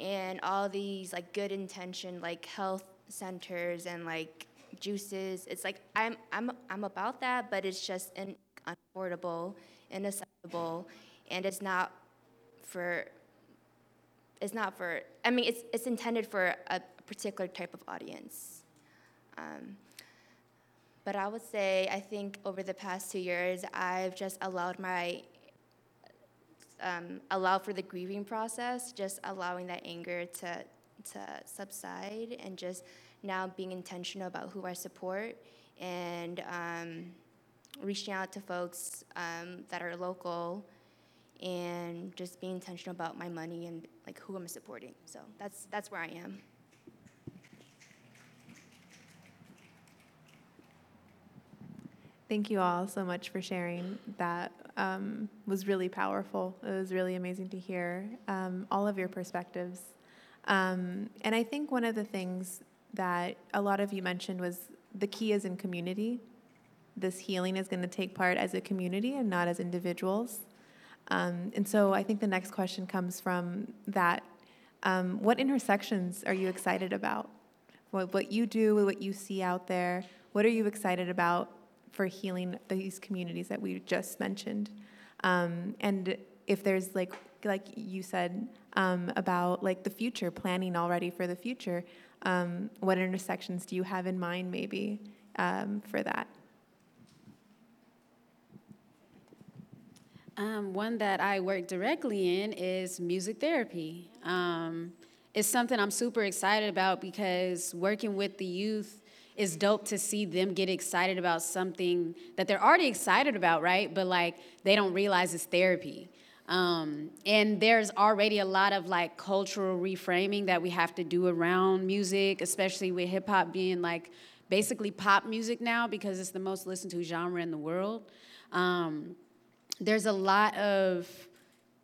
And all these like good intention like health centers and like juices. It's like I'm I'm I'm about that, but it's just unaffordable, inaccessible, and it's not for. It's not for. I mean, it's it's intended for a particular type of audience. Um, but I would say I think over the past two years, I've just allowed my um, allow for the grieving process, just allowing that anger to to subside and just now being intentional about who I support and um, reaching out to folks um, that are local and just being intentional about my money and like who I'm supporting. So that's that's where I am. Thank you all so much for sharing. That um, was really powerful. It was really amazing to hear um, all of your perspectives. Um, and I think one of the things that a lot of you mentioned was the key is in community. This healing is going to take part as a community and not as individuals. Um, and so I think the next question comes from that. Um, what intersections are you excited about? What, what you do, what you see out there, what are you excited about for healing these communities that we just mentioned? Um, and if there's like, like you said um, about like the future, planning already for the future, um, what intersections do you have in mind maybe um, for that? Um, one that I work directly in is music therapy. Um, it's something I'm super excited about because working with the youth is dope to see them get excited about something that they're already excited about, right? But like they don't realize it's therapy. Um, and there's already a lot of like cultural reframing that we have to do around music, especially with hip hop being like basically pop music now because it's the most listened to genre in the world. Um, there's a lot of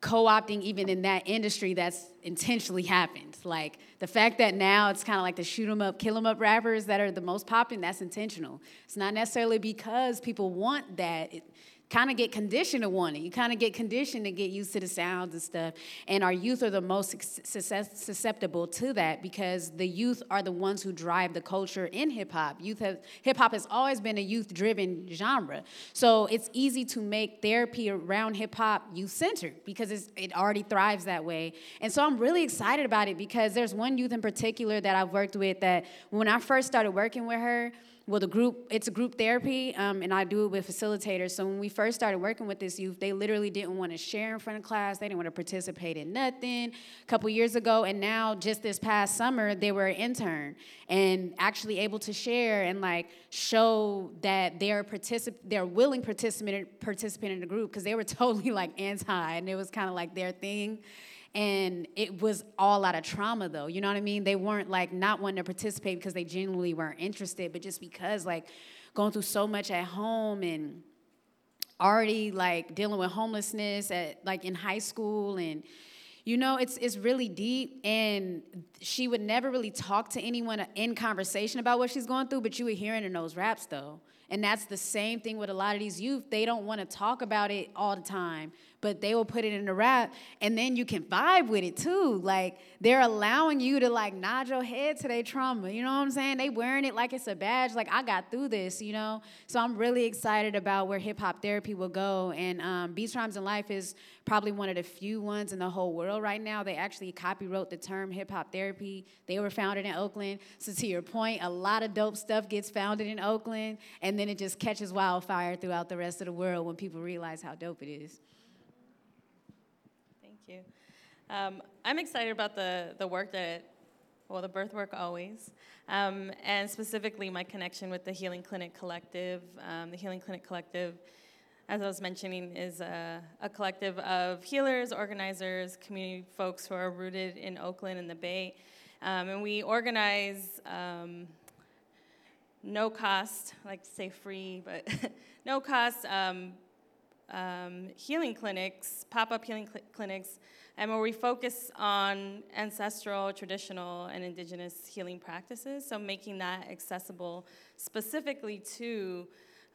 co-opting even in that industry that's intentionally happened. Like the fact that now it's kind of like the shoot 'em up kill 'em up rappers that are the most popular that's intentional. It's not necessarily because people want that. It, kind of get conditioned to want it. You kind of get conditioned to get used to the sounds and stuff. And our youth are the most susceptible to that because the youth are the ones who drive the culture in hip hop. Youth hip hop has always been a youth driven genre. So it's easy to make therapy around hip hop youth centered because it already thrives that way. And so I'm really excited about it because there's one youth in particular that I've worked with that when I first started working with her, well, the group, it's a group therapy, um, and I do it with facilitators. So when we first started working with this youth, they literally didn't want to share in front of class. They didn't want to participate in nothing a couple years ago. And now, just this past summer, they were an intern and actually able to share and like show that they're particip- they're willing participant participant in the group because they were totally like anti, and it was kind of like their thing. And it was all out of trauma, though. You know what I mean? They weren't like not wanting to participate because they genuinely weren't interested, but just because like going through so much at home and already like dealing with homelessness at like in high school and you know it's it's really deep and she would never really talk to anyone in conversation about what she's going through but you would hear it in those raps though and that's the same thing with a lot of these youth they don't want to talk about it all the time but they will put it in a rap and then you can vibe with it too. Like they're allowing you to like nod your head to their trauma. You know what I'm saying? They wearing it like it's a badge, like I got through this, you know? So I'm really excited about where hip hop therapy will go. And um, Beats Rhymes and Life is probably one of the few ones in the whole world right now. They actually copywrote the term hip hop therapy. They were founded in Oakland. So to your point, a lot of dope stuff gets founded in Oakland and then it just catches wildfire throughout the rest of the world when people realize how dope it is you. Um, I'm excited about the, the work that, well, the birth work always, um, and specifically my connection with the Healing Clinic Collective. Um, the Healing Clinic Collective, as I was mentioning, is a, a collective of healers, organizers, community folks who are rooted in Oakland and the Bay. Um, and we organize um, no cost, I like to say free, but no cost um, healing clinics, pop up healing cl- clinics, and where we focus on ancestral, traditional, and indigenous healing practices. So, making that accessible specifically to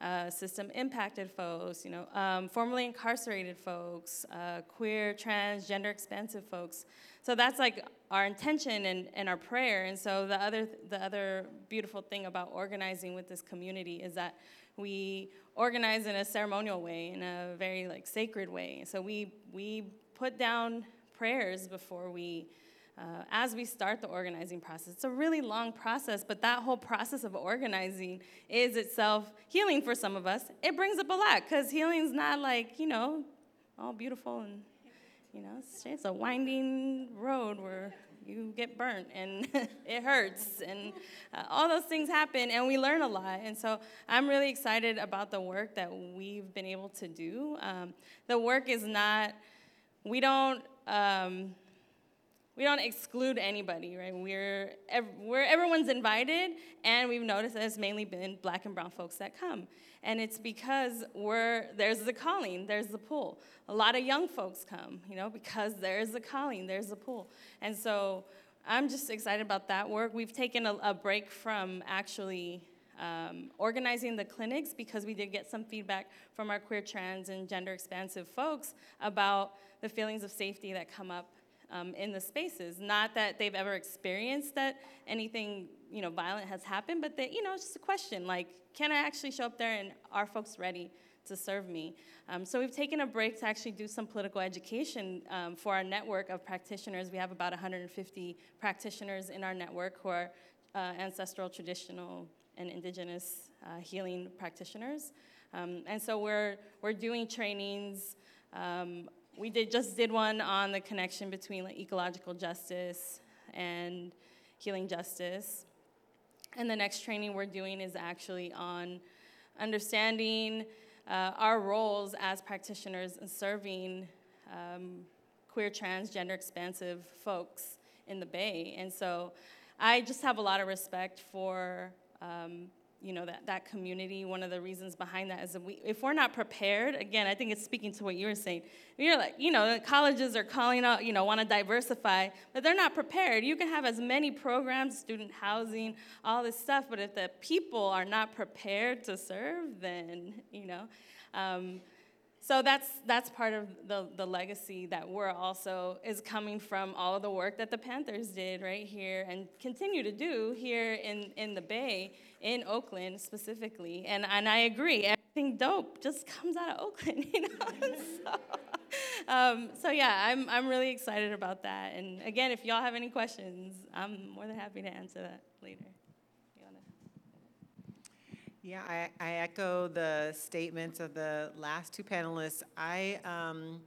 uh, system impacted folks, you know, um, formerly incarcerated folks, uh, queer, trans, gender expansive folks. So that's like our intention and, and our prayer. And so the other the other beautiful thing about organizing with this community is that we organize in a ceremonial way, in a very like sacred way. So we we put down prayers before we. Uh, as we start the organizing process. It's a really long process, but that whole process of organizing is itself healing for some of us. It brings up a lot because healing's not like, you know, all beautiful and, you know, it's, it's a winding road where you get burnt and it hurts and uh, all those things happen and we learn a lot and so i'm really excited about the work that we've been able to do um, the work is not we don't. Um, we don't exclude anybody, right? We're, ev- we're everyone's invited, and we've noticed that it's mainly been black and brown folks that come. And it's because we're, there's the calling, there's the pull. A lot of young folks come, you know, because there's the calling, there's the pull. And so I'm just excited about that work. We've taken a, a break from actually um, organizing the clinics because we did get some feedback from our queer, trans, and gender expansive folks about the feelings of safety that come up um, in the spaces. Not that they've ever experienced that anything you know violent has happened, but that you know it's just a question like, can I actually show up there and are folks ready to serve me? Um, so we've taken a break to actually do some political education um, for our network of practitioners. We have about 150 practitioners in our network who are uh, ancestral, traditional, and indigenous uh, healing practitioners. Um, and so we're, we're doing trainings um, we did just did one on the connection between like ecological justice and healing justice. And the next training we're doing is actually on understanding uh, our roles as practitioners in serving um, queer, trans, gender expansive folks in the Bay. And so I just have a lot of respect for um, you know that, that community one of the reasons behind that is that we, if we're not prepared again i think it's speaking to what you were saying. You're like you know colleges are calling out you know want to diversify but they're not prepared. You can have as many programs student housing all this stuff but if the people are not prepared to serve then you know um, so that's that's part of the, the legacy that we're also is coming from all of the work that the panthers did right here and continue to do here in, in the bay in oakland specifically and, and i agree everything dope just comes out of oakland you know? So, um, so yeah I'm, I'm really excited about that and again if y'all have any questions i'm more than happy to answer that later. Yeah, I, I echo the statements of the last two panelists. I, um,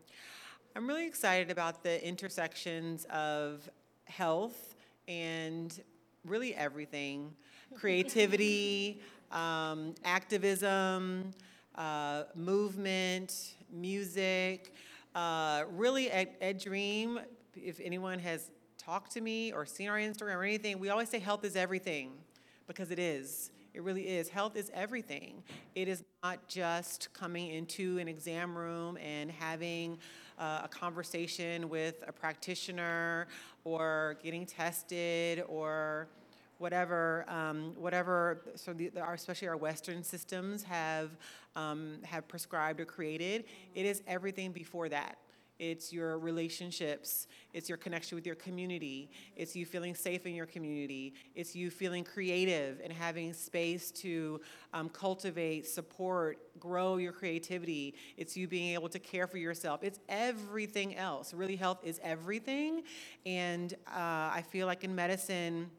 I'm really excited about the intersections of health and really everything creativity, um, activism, uh, movement, music. Uh, really, at, at Dream, if anyone has talked to me or seen our Instagram or anything, we always say health is everything because it is. It really is. Health is everything. It is not just coming into an exam room and having uh, a conversation with a practitioner or getting tested or whatever, um, whatever. So the, the, our, especially our Western systems have um, have prescribed or created. It is everything before that it's your relationships, it's your connection with your community, it's you feeling safe in your community, it's you feeling creative and having space to um, cultivate, support, grow your creativity, it's you being able to care for yourself. It's everything else. Really, health is everything. And uh, I feel like in medicine,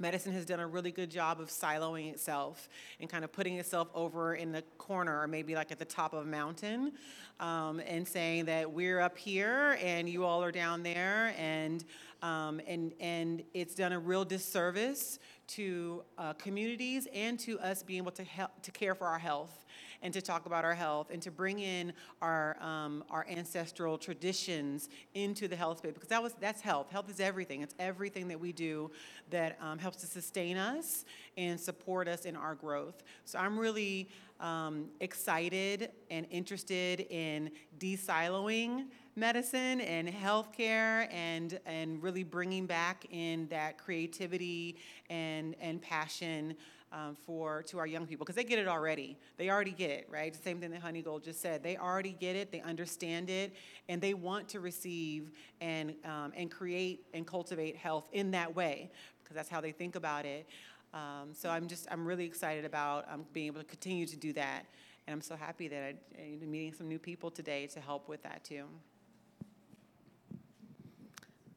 medicine has done a really good job of siloing itself and kind of putting itself over in the corner or maybe like at the top of a mountain um, and saying that we're up here and you all are down there and um, and and it's done a real disservice to uh, communities and to us being able to help to care for our health and to talk about our health and to bring in our, um, our ancestral traditions into the health space because that was, that's health. Health is everything. It's everything that we do that um, helps to sustain us and support us in our growth. So I'm really um, excited and interested in de-siloing medicine and healthcare and and really bringing back in that creativity and and passion um, for to our young people because they get it already. They already get it, right? The same thing that Honey Gold just said. They already get it. They understand it, and they want to receive and um, and create and cultivate health in that way because that's how they think about it. Um, so I'm just I'm really excited about um, being able to continue to do that, and I'm so happy that I'm meeting some new people today to help with that too.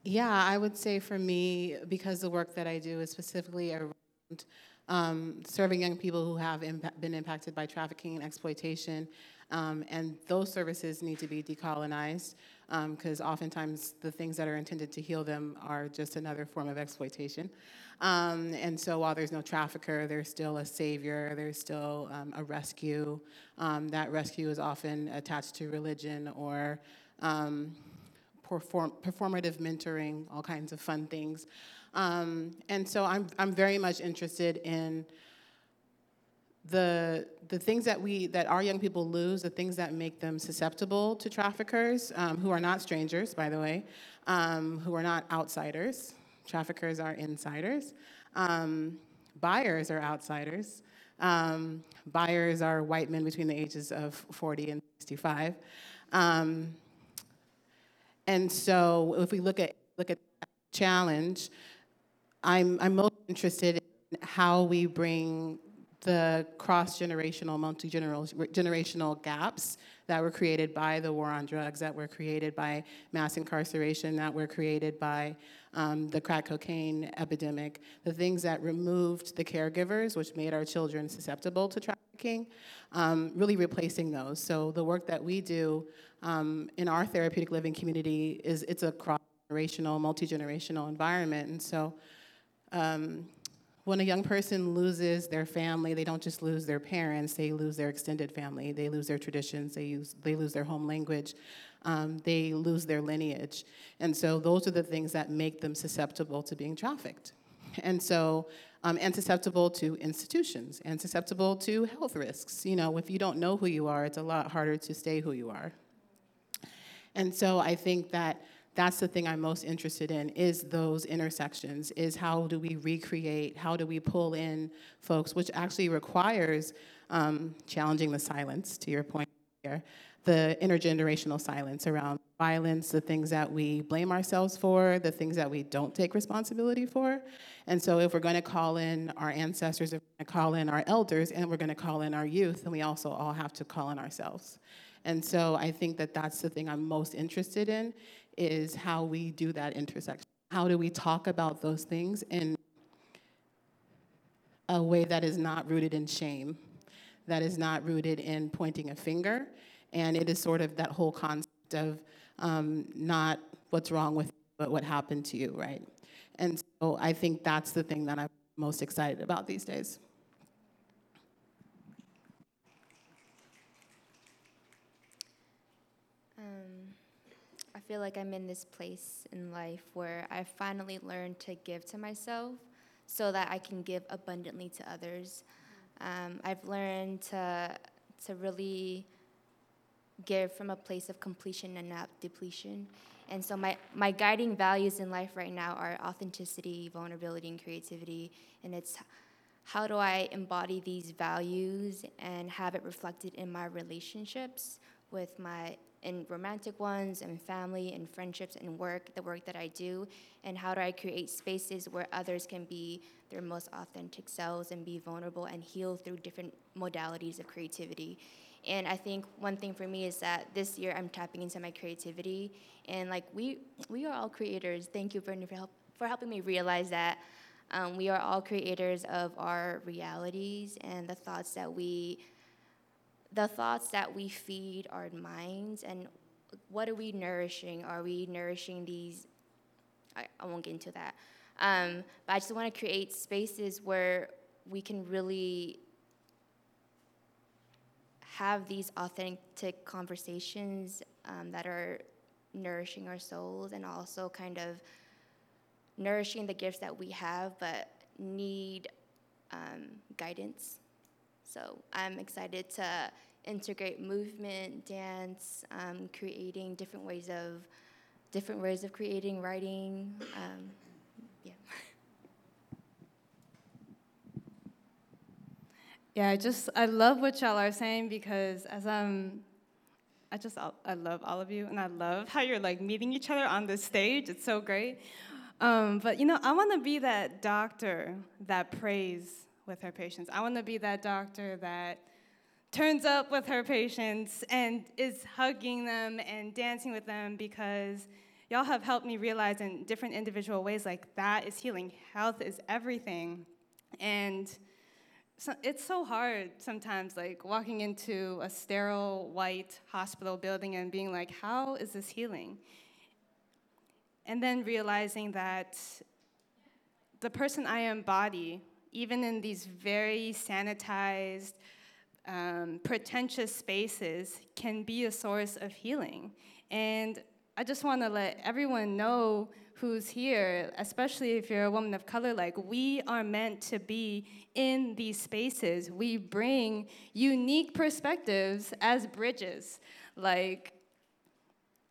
Yeah, I would say for me, because the work that I do is specifically around um, serving young people who have impa- been impacted by trafficking and exploitation. Um, and those services need to be decolonized because um, oftentimes the things that are intended to heal them are just another form of exploitation. Um, and so while there's no trafficker, there's still a savior, there's still um, a rescue. Um, that rescue is often attached to religion or perform, performative mentoring, all kinds of fun things. Um, and so I'm, I'm very much interested in the, the things that, we, that our young people lose, the things that make them susceptible to traffickers, um, who are not strangers, by the way, um, who are not outsiders. Traffickers are insiders. Um, buyers are outsiders. Um, buyers are white men between the ages of 40 and 65. Um, and so if we look at, look at challenge, I'm, I'm most interested in how we bring the cross-generational, multi-generational gaps that were created by the war on drugs, that were created by mass incarceration, that were created by um, the crack cocaine epidemic, the things that removed the caregivers, which made our children susceptible to trafficking, um, really replacing those. So the work that we do um, in our therapeutic living community is it's a cross-generational, multi-generational environment, and so um, when a young person loses their family, they don't just lose their parents, they lose their extended family, they lose their traditions, they, use, they lose their home language, um, they lose their lineage. And so those are the things that make them susceptible to being trafficked. And so, um, and susceptible to institutions, and susceptible to health risks. You know, if you don't know who you are, it's a lot harder to stay who you are. And so I think that that's the thing I'm most interested in is those intersections, is how do we recreate, how do we pull in folks, which actually requires um, challenging the silence, to your point here, the intergenerational silence around violence, the things that we blame ourselves for, the things that we don't take responsibility for. And so if we're gonna call in our ancestors, if we're gonna call in our elders, and we're gonna call in our youth, then we also all have to call in ourselves. And so I think that that's the thing I'm most interested in is how we do that intersection. How do we talk about those things in a way that is not rooted in shame, that is not rooted in pointing a finger, and it is sort of that whole concept of um, not what's wrong with you, but what happened to you, right? And so I think that's the thing that I'm most excited about these days. Feel like I'm in this place in life where I finally learned to give to myself so that I can give abundantly to others. Um, I've learned to, to really give from a place of completion and not depletion. And so my, my guiding values in life right now are authenticity, vulnerability, and creativity. And it's how do I embody these values and have it reflected in my relationships with my in romantic ones and family and friendships and work, the work that I do, and how do I create spaces where others can be their most authentic selves and be vulnerable and heal through different modalities of creativity. And I think one thing for me is that this year I'm tapping into my creativity, and like we we are all creators. Thank you, Bernie, for help for helping me realize that. Um, we are all creators of our realities and the thoughts that we the thoughts that we feed our minds and what are we nourishing? Are we nourishing these? I, I won't get into that. Um, but I just want to create spaces where we can really have these authentic conversations um, that are nourishing our souls and also kind of nourishing the gifts that we have but need um, guidance so I'm excited to integrate movement, dance, um, creating different ways of different ways of creating, writing. Um, yeah. Yeah, I just I love what y'all are saying because as I'm I just I love all of you and I love how you're like meeting each other on the stage. It's so great. Um, but you know, I want to be that doctor that prays with her patients. I want to be that doctor that turns up with her patients and is hugging them and dancing with them because y'all have helped me realize in different individual ways like that is healing. Health is everything. And so it's so hard sometimes, like walking into a sterile white hospital building and being like, how is this healing? And then realizing that the person I embody even in these very sanitized, um, pretentious spaces, can be a source of healing. And I just want to let everyone know who's here, especially if you're a woman of color, like we are meant to be in these spaces. We bring unique perspectives as bridges. Like,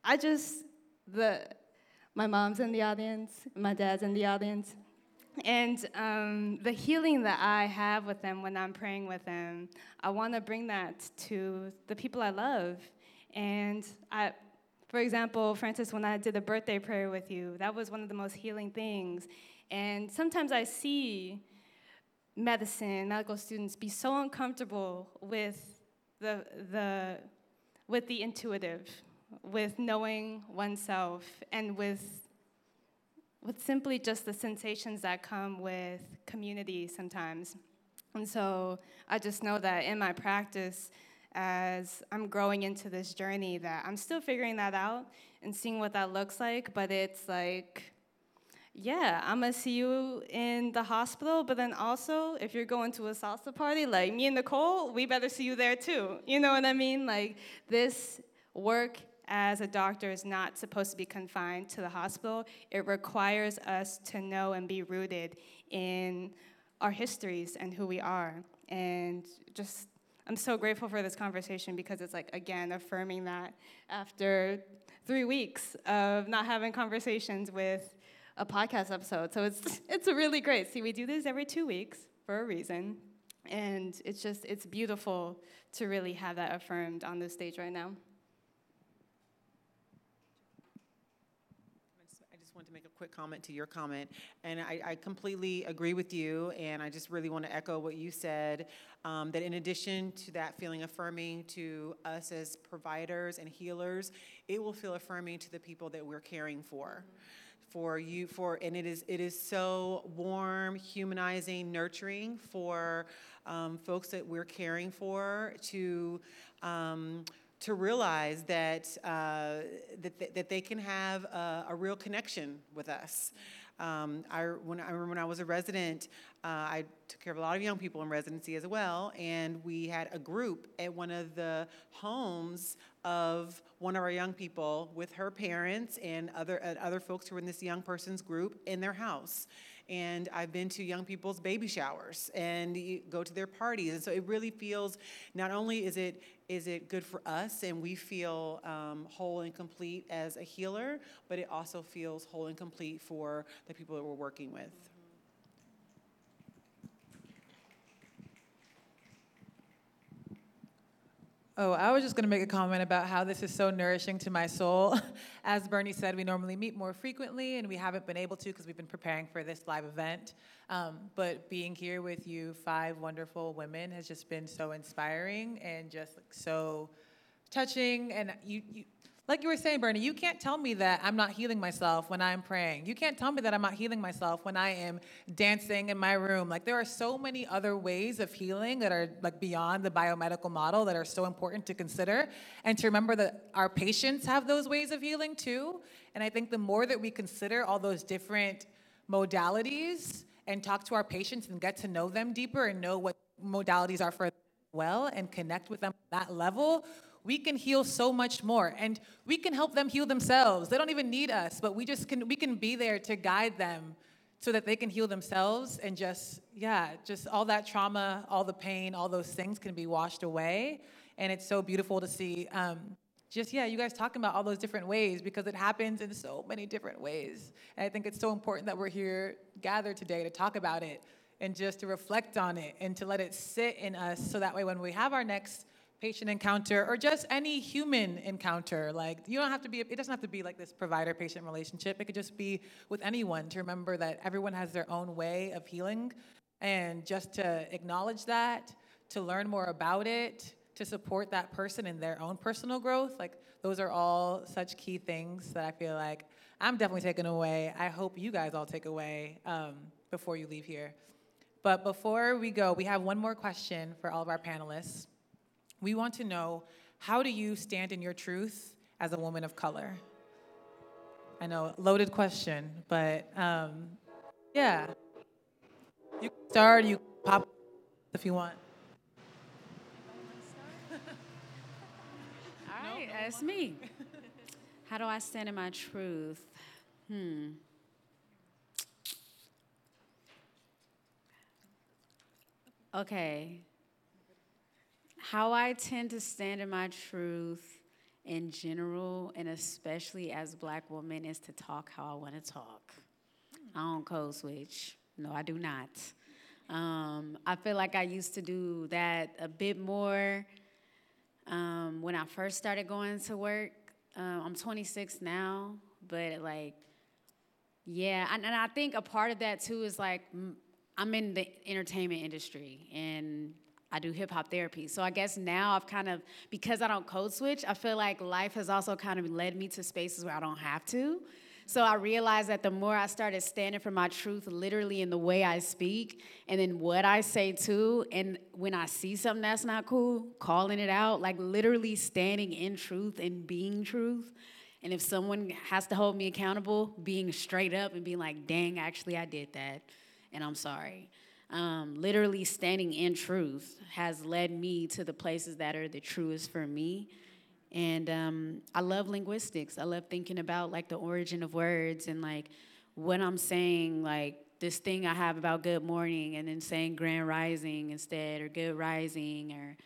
I just, the, my mom's in the audience, my dad's in the audience. And um, the healing that I have with them when I'm praying with them, I want to bring that to the people I love. And I, for example, Francis, when I did a birthday prayer with you, that was one of the most healing things. And sometimes I see medicine, medical students be so uncomfortable with the, the, with the intuitive, with knowing oneself, and with with simply just the sensations that come with community sometimes. And so I just know that in my practice, as I'm growing into this journey, that I'm still figuring that out and seeing what that looks like, but it's like, yeah, I'm gonna see you in the hospital, but then also, if you're going to a salsa party, like me and Nicole, we better see you there too. You know what I mean? Like, this work as a doctor is not supposed to be confined to the hospital. It requires us to know and be rooted in our histories and who we are. And just, I'm so grateful for this conversation because it's like, again, affirming that after three weeks of not having conversations with a podcast episode. So it's, it's really great. See, we do this every two weeks for a reason. And it's just, it's beautiful to really have that affirmed on this stage right now. Want to make a quick comment to your comment. And I, I completely agree with you. And I just really want to echo what you said um, that in addition to that feeling affirming to us as providers and healers, it will feel affirming to the people that we're caring for. For you, for and it is it is so warm, humanizing, nurturing for um, folks that we're caring for to um, to realize that, uh, that, that they can have a, a real connection with us. Um, I, when, I remember when I was a resident, uh, I took care of a lot of young people in residency as well, and we had a group at one of the homes of one of our young people with her parents and other, uh, other folks who were in this young person's group in their house and I've been to young people's baby showers and go to their parties. And so it really feels not only is it is it good for us and we feel um, whole and complete as a healer, but it also feels whole and complete for the people that we're working with. Oh, I was just going to make a comment about how this is so nourishing to my soul. As Bernie said, we normally meet more frequently, and we haven't been able to because we've been preparing for this live event. Um, but being here with you, five wonderful women, has just been so inspiring and just like so touching. And you, you like you were saying, Bernie, you can't tell me that I'm not healing myself when I'm praying. You can't tell me that I'm not healing myself when I am dancing in my room. Like there are so many other ways of healing that are like beyond the biomedical model that are so important to consider and to remember that our patients have those ways of healing too. And I think the more that we consider all those different modalities and talk to our patients and get to know them deeper and know what modalities are for them well and connect with them at that level, we can heal so much more and we can help them heal themselves. They don't even need us but we just can we can be there to guide them so that they can heal themselves and just yeah just all that trauma all the pain all those things can be washed away. And it's so beautiful to see um, just yeah you guys talking about all those different ways because it happens in so many different ways. And i think it's so important that we're here gathered today to talk about it and just to reflect on it and to let it sit in us so that way when we have our next patient encounter or just any human encounter. Like you don't have to be it doesn't have to be like this provider patient relationship. It could just be with anyone to remember that everyone has their own way of healing. And just to acknowledge that to learn more about it to support that person in their own personal growth like those are all such key things that i feel like i'm definitely taking away. I hope you guys all take away um, before you leave here. But before we go we have one more question for all of our panelists we want to know how do you stand in your truth as a woman of color? I know, loaded question, but um, yeah. You can start, you pop if you want. All right, that's me. How do I stand in my truth? Hmm. Okay. How I tend to stand in my truth in general, and especially as black woman, is to talk how I want to talk. I don't code switch. No, I do not. Um, I feel like I used to do that a bit more um, when I first started going to work. Um, I'm 26 now, but like, yeah, and, and I think a part of that too is like I'm in the entertainment industry and I do hip hop therapy. So I guess now I've kind of, because I don't code switch, I feel like life has also kind of led me to spaces where I don't have to. So I realized that the more I started standing for my truth, literally in the way I speak, and then what I say too, and when I see something that's not cool, calling it out, like literally standing in truth and being truth. And if someone has to hold me accountable, being straight up and being like, dang, actually, I did that, and I'm sorry. Um, literally standing in truth has led me to the places that are the truest for me. And um, I love linguistics. I love thinking about like the origin of words and like what I'm saying, like this thing I have about good morning and then saying grand rising instead or good rising or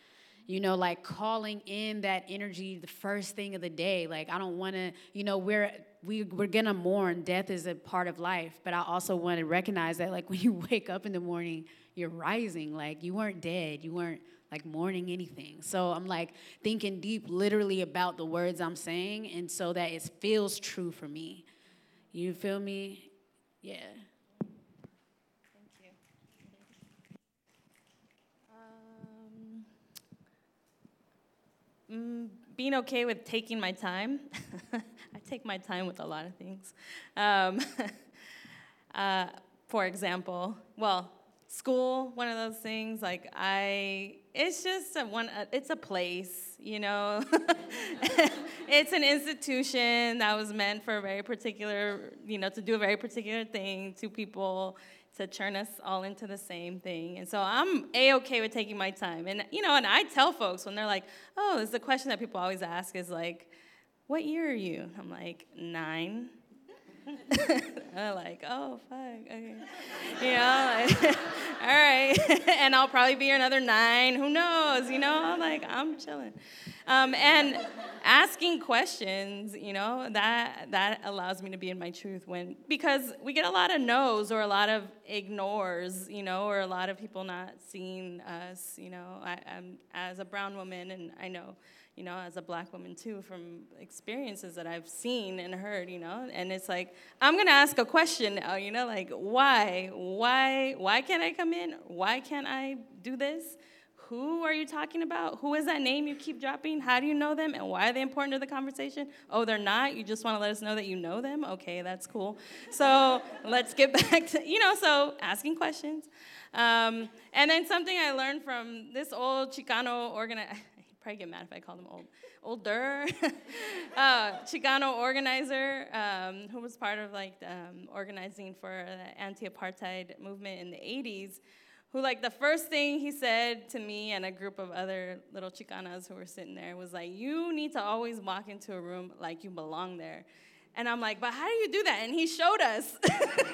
you know like calling in that energy the first thing of the day like i don't want to you know we're we, we're gonna mourn. Death is a part of life. But i also want to recognize that like when you wake up in the morning you're rising. Like you weren't dead. You weren't like mourning anything. So i'm like thinking deep literally about the words i'm saying. And so that it feels true for me. You feel me? Yeah. Thank you. Um, mm, being okay with taking my time. Take my time with a lot of things. Um, uh, for example, well, school, one of those things. Like I, it's just a one. uh, It's a place, you know. it's an institution that was meant for a very particular, you know, to do a very particular thing. to people to turn us all into the same thing. And so I'm a okay with taking my time. And you know, and I tell folks when they're like, "Oh, this is a question that people always ask is like, what year are you?" I'm like, nine. I'm like, oh fuck, okay, you know, like, all right, and I'll probably be here another nine. Who knows? You know, I'm like, I'm chilling, um, and asking questions, you know, that that allows me to be in my truth when because we get a lot of no's or a lot of ignores, you know, or a lot of people not seeing us, you know, I, I'm as a brown woman, and I know you know, as a black woman too, from experiences that I've seen and heard, you know, and it's like I'm gonna ask a question now, you know, like why, why, why can't I come in? Why can't I do this? Who are you talking about? Who is that name you keep dropping? How do you know them? And why are they important to the conversation? Oh, they're not. You just want to let us know that you know them? Okay, that's cool. So let's get back to, you know, so asking questions. Um, and then something I learned from this old Chicano organizer probably get mad if I call him old, older, uh, Chicano organizer um, who was part of like um, organizing for the anti-apartheid movement in the 80s. Who like the first thing he said to me and a group of other little Chicanas who were sitting there was like, "You need to always walk into a room like you belong there." And I'm like, but how do you do that? And he showed us.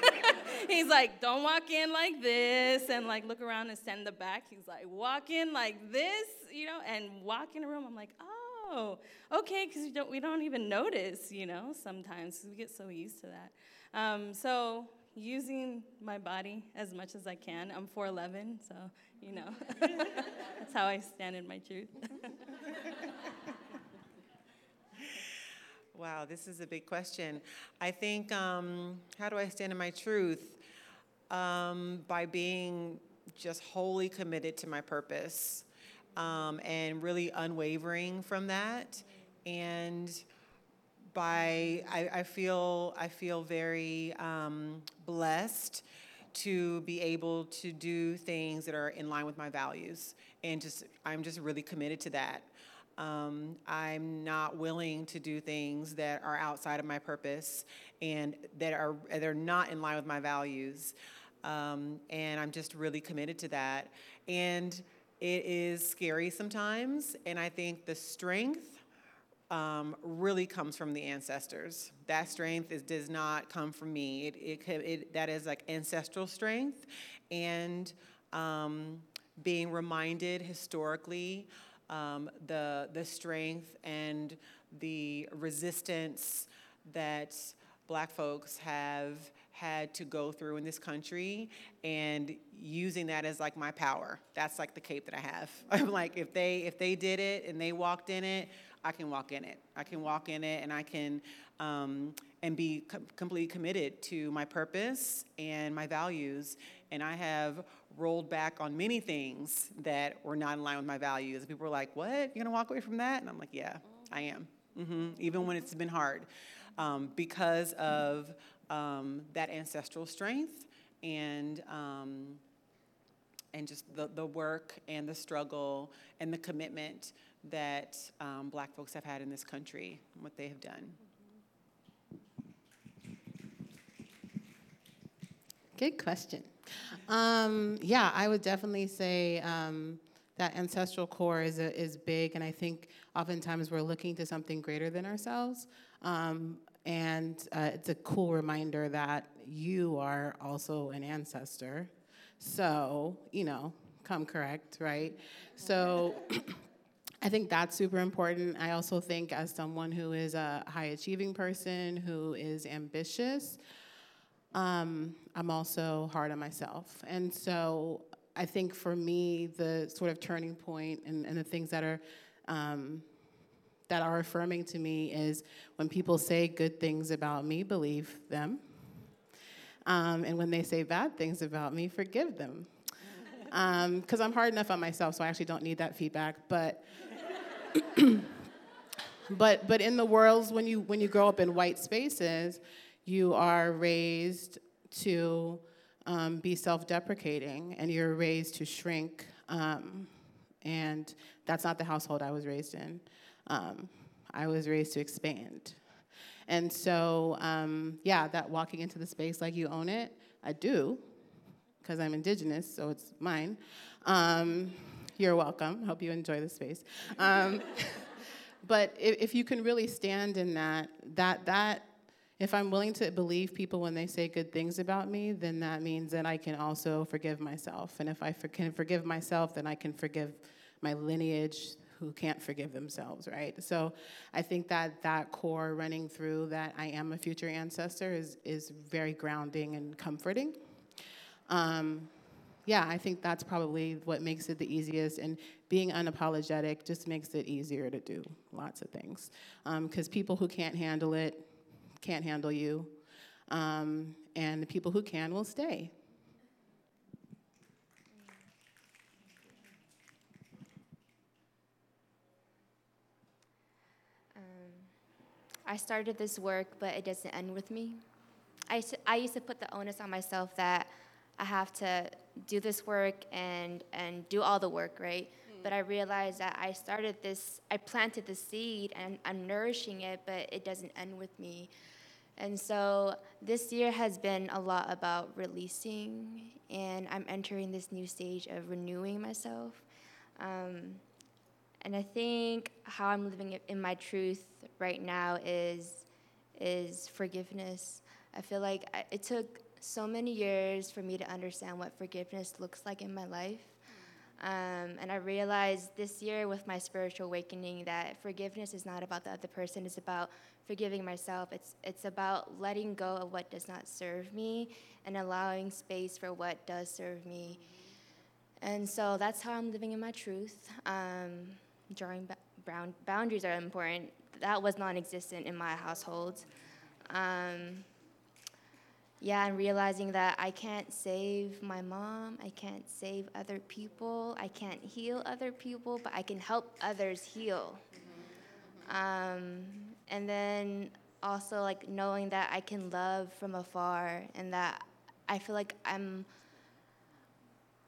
He's like, don't walk in like this and like look around and send the back. He's like, walk in like this, you know, and walk in a room. I'm like, oh, okay, because we don't, we don't even notice, you know, sometimes we get so used to that. Um, so using my body as much as I can. I'm 4'11, so, you know, that's how I stand in my truth. Wow, this is a big question. I think, um, how do I stand in my truth? Um, by being just wholly committed to my purpose um, and really unwavering from that. And by, I, I feel, I feel very um, blessed to be able to do things that are in line with my values. And just, I'm just really committed to that. Um, I'm not willing to do things that are outside of my purpose and that are they're not in line with my values. Um, and I'm just really committed to that. And it is scary sometimes, and I think the strength um, really comes from the ancestors. That strength is, does not come from me. It, it, it, that is like ancestral strength. And um, being reminded historically um, the, the strength and the resistance that black folks have had to go through in this country and using that as like my power. That's like the cape that I have. I'm like, if they if they did it and they walked in it, I can walk in it. I can walk in it and I can um, and be com- completely committed to my purpose and my values. And I have rolled back on many things that were not in line with my values. People were like, "What? You're gonna walk away from that?" And I'm like, "Yeah, I am." Mm-hmm. Even when it's been hard, um, because of um, that ancestral strength and um, and just the, the work and the struggle and the commitment that um, black folks have had in this country, and what they have done. Good question. Um, yeah, I would definitely say um, that ancestral core is, a, is big, and I think oftentimes we're looking to something greater than ourselves. Um, and uh, it's a cool reminder that you are also an ancestor. So, you know, come correct, right? So, I think that's super important. I also think, as someone who is a high achieving person, who is ambitious, um, I'm also hard on myself. And so, I think for me, the sort of turning point and, and the things that are um, that are affirming to me is when people say good things about me, believe them. Um, and when they say bad things about me, forgive them. Because um, I'm hard enough on myself, so I actually don't need that feedback. But but but in the worlds when you when you grow up in white spaces, you are raised to um, be self-deprecating, and you're raised to shrink. Um, and that's not the household I was raised in. Um, I was raised to expand. And so, um, yeah, that walking into the space like you own it, I do, because I'm indigenous, so it's mine. Um, you're welcome. Hope you enjoy the space. Um, but if, if, you can really stand in that, that, that, if I'm willing to believe people when they say good things about me, then that means that I can also forgive myself. And if I for, can forgive myself, then I can forgive my lineage who can't forgive themselves, right? So I think that that core running through that I am a future ancestor is, is very grounding and comforting. Um, yeah, I think that's probably what makes it the easiest. And being unapologetic just makes it easier to do lots of things. Because um, people who can't handle it can't handle you. Um, and the people who can will stay. Um, I started this work, but it doesn't end with me. I, I used to put the onus on myself that I have to do this work and and do all the work, right? But I realized that I started this, I planted the seed and I'm nourishing it, but it doesn't end with me. And so this year has been a lot about releasing, and I'm entering this new stage of renewing myself. Um, and I think how I'm living in my truth right now is is forgiveness. I feel like it took so many years for me to understand what forgiveness looks like in my life. Um, and I realized this year with my spiritual awakening that forgiveness is not about the other person, it's about forgiving myself. It's, it's about letting go of what does not serve me and allowing space for what does serve me. And so that's how I'm living in my truth. Um, drawing ba- boundaries are important. That was non existent in my household. Um, yeah, and realizing that I can't save my mom, I can't save other people, I can't heal other people, but I can help others heal. Um, and then also like knowing that I can love from afar and that I feel like I'm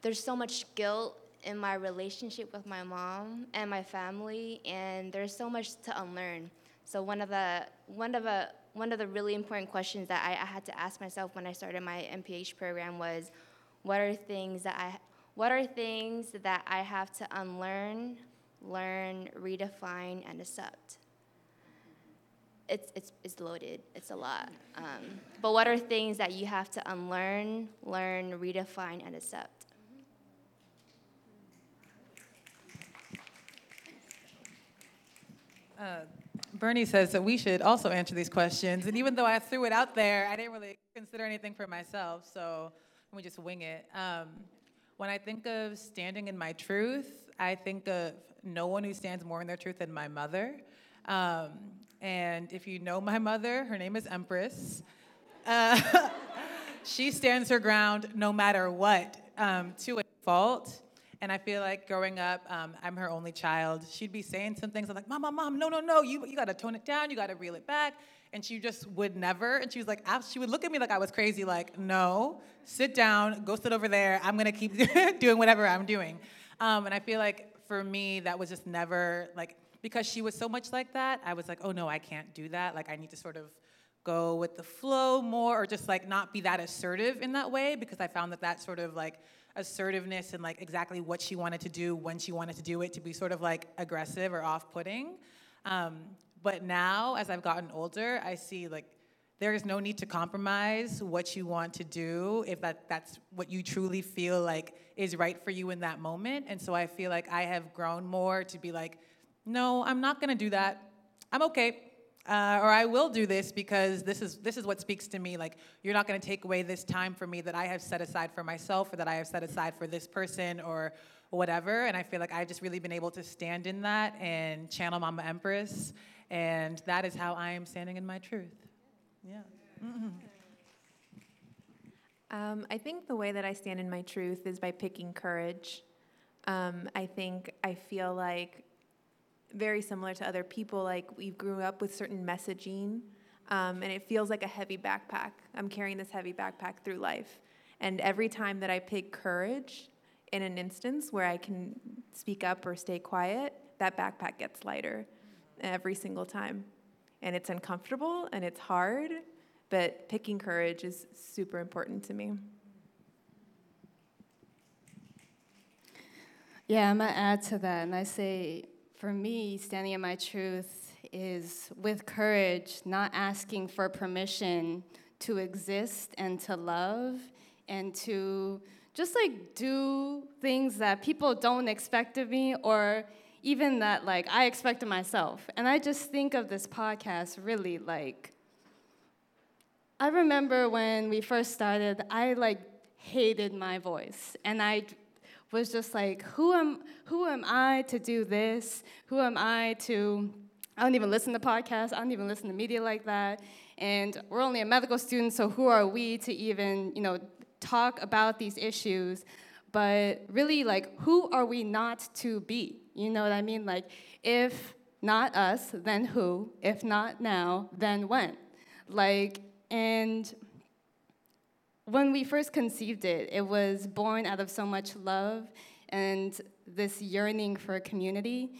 there's so much guilt in my relationship with my mom and my family and there's so much to unlearn. So one of the one of the one of the really important questions that I, I, had to ask myself when I started my MPH program was, what are things that I what are things that I have to unlearn, learn, redefine, and accept? it's, it's, it's loaded. It's a lot. Um, but what are things that you have to unlearn, learn, redefine, and accept? Uh, Bernie says that we should also answer these questions. And even though I threw it out there, I didn't really consider anything for myself. So let me just wing it. Um, when I think of standing in my truth, I think of no one who stands more in their truth than my mother. Um, and if you know my mother, her name is Empress. Uh, she stands her ground no matter what, um, to a fault. And I feel like growing up, um, I'm her only child. She'd be saying some things. I'm like, Mom, Mom, Mom, no, no, no. You, you got to tone it down. You got to reel it back. And she just would never. And she was like, she would look at me like I was crazy, like, no, sit down, go sit over there. I'm to keep doing whatever I'm doing. Um, and I feel like for me, that was just never like, because she was so much like that, I was like, oh no, I can't do that. Like, I need to sort of go with the flow more or just like not be that assertive in that way because I found that that sort of like assertiveness and like exactly what she wanted to do when she wanted to do it to be sort of like aggressive or off putting. Um, but now, as I've gotten older, I see like there is no need to compromise what you want to do if that, that's what you truly feel like is right for you in that moment. And so I feel like I have grown more to be like, no, I'm not gonna do that. I'm okay. Uh, or I will do this because this is this is what speaks to me. Like you're not going to take away this time for me that I have set aside for myself, or that I have set aside for this person, or whatever. And I feel like I've just really been able to stand in that and channel Mama Empress, and that is how I am standing in my truth. Yeah. Mm-hmm. Um, I think the way that I stand in my truth is by picking courage. Um, I think I feel like very similar to other people, like we grew up with certain messaging, um, and it feels like a heavy backpack. I'm carrying this heavy backpack through life. And every time that I pick courage in an instance where I can speak up or stay quiet, that backpack gets lighter every single time. And it's uncomfortable and it's hard, but picking courage is super important to me. Yeah, I'm gonna add to that, and I say for me, standing in my truth is with courage, not asking for permission to exist and to love and to just like do things that people don't expect of me or even that like I expect of myself. And I just think of this podcast really like I remember when we first started, I like hated my voice and I was just like, who am, who am I to do this? Who am I to, I don't even listen to podcasts, I don't even listen to media like that. And we're only a medical student, so who are we to even, you know, talk about these issues? But really, like, who are we not to be? You know what I mean? Like, if not us, then who? If not now, then when? Like, and when we first conceived it, it was born out of so much love and this yearning for a community.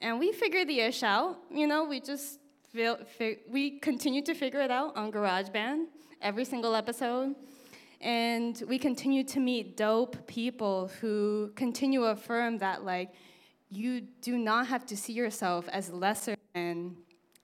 And we figured the ish out. You know, we just feel, we continue to figure it out on GarageBand every single episode. And we continue to meet dope people who continue to affirm that, like, you do not have to see yourself as lesser than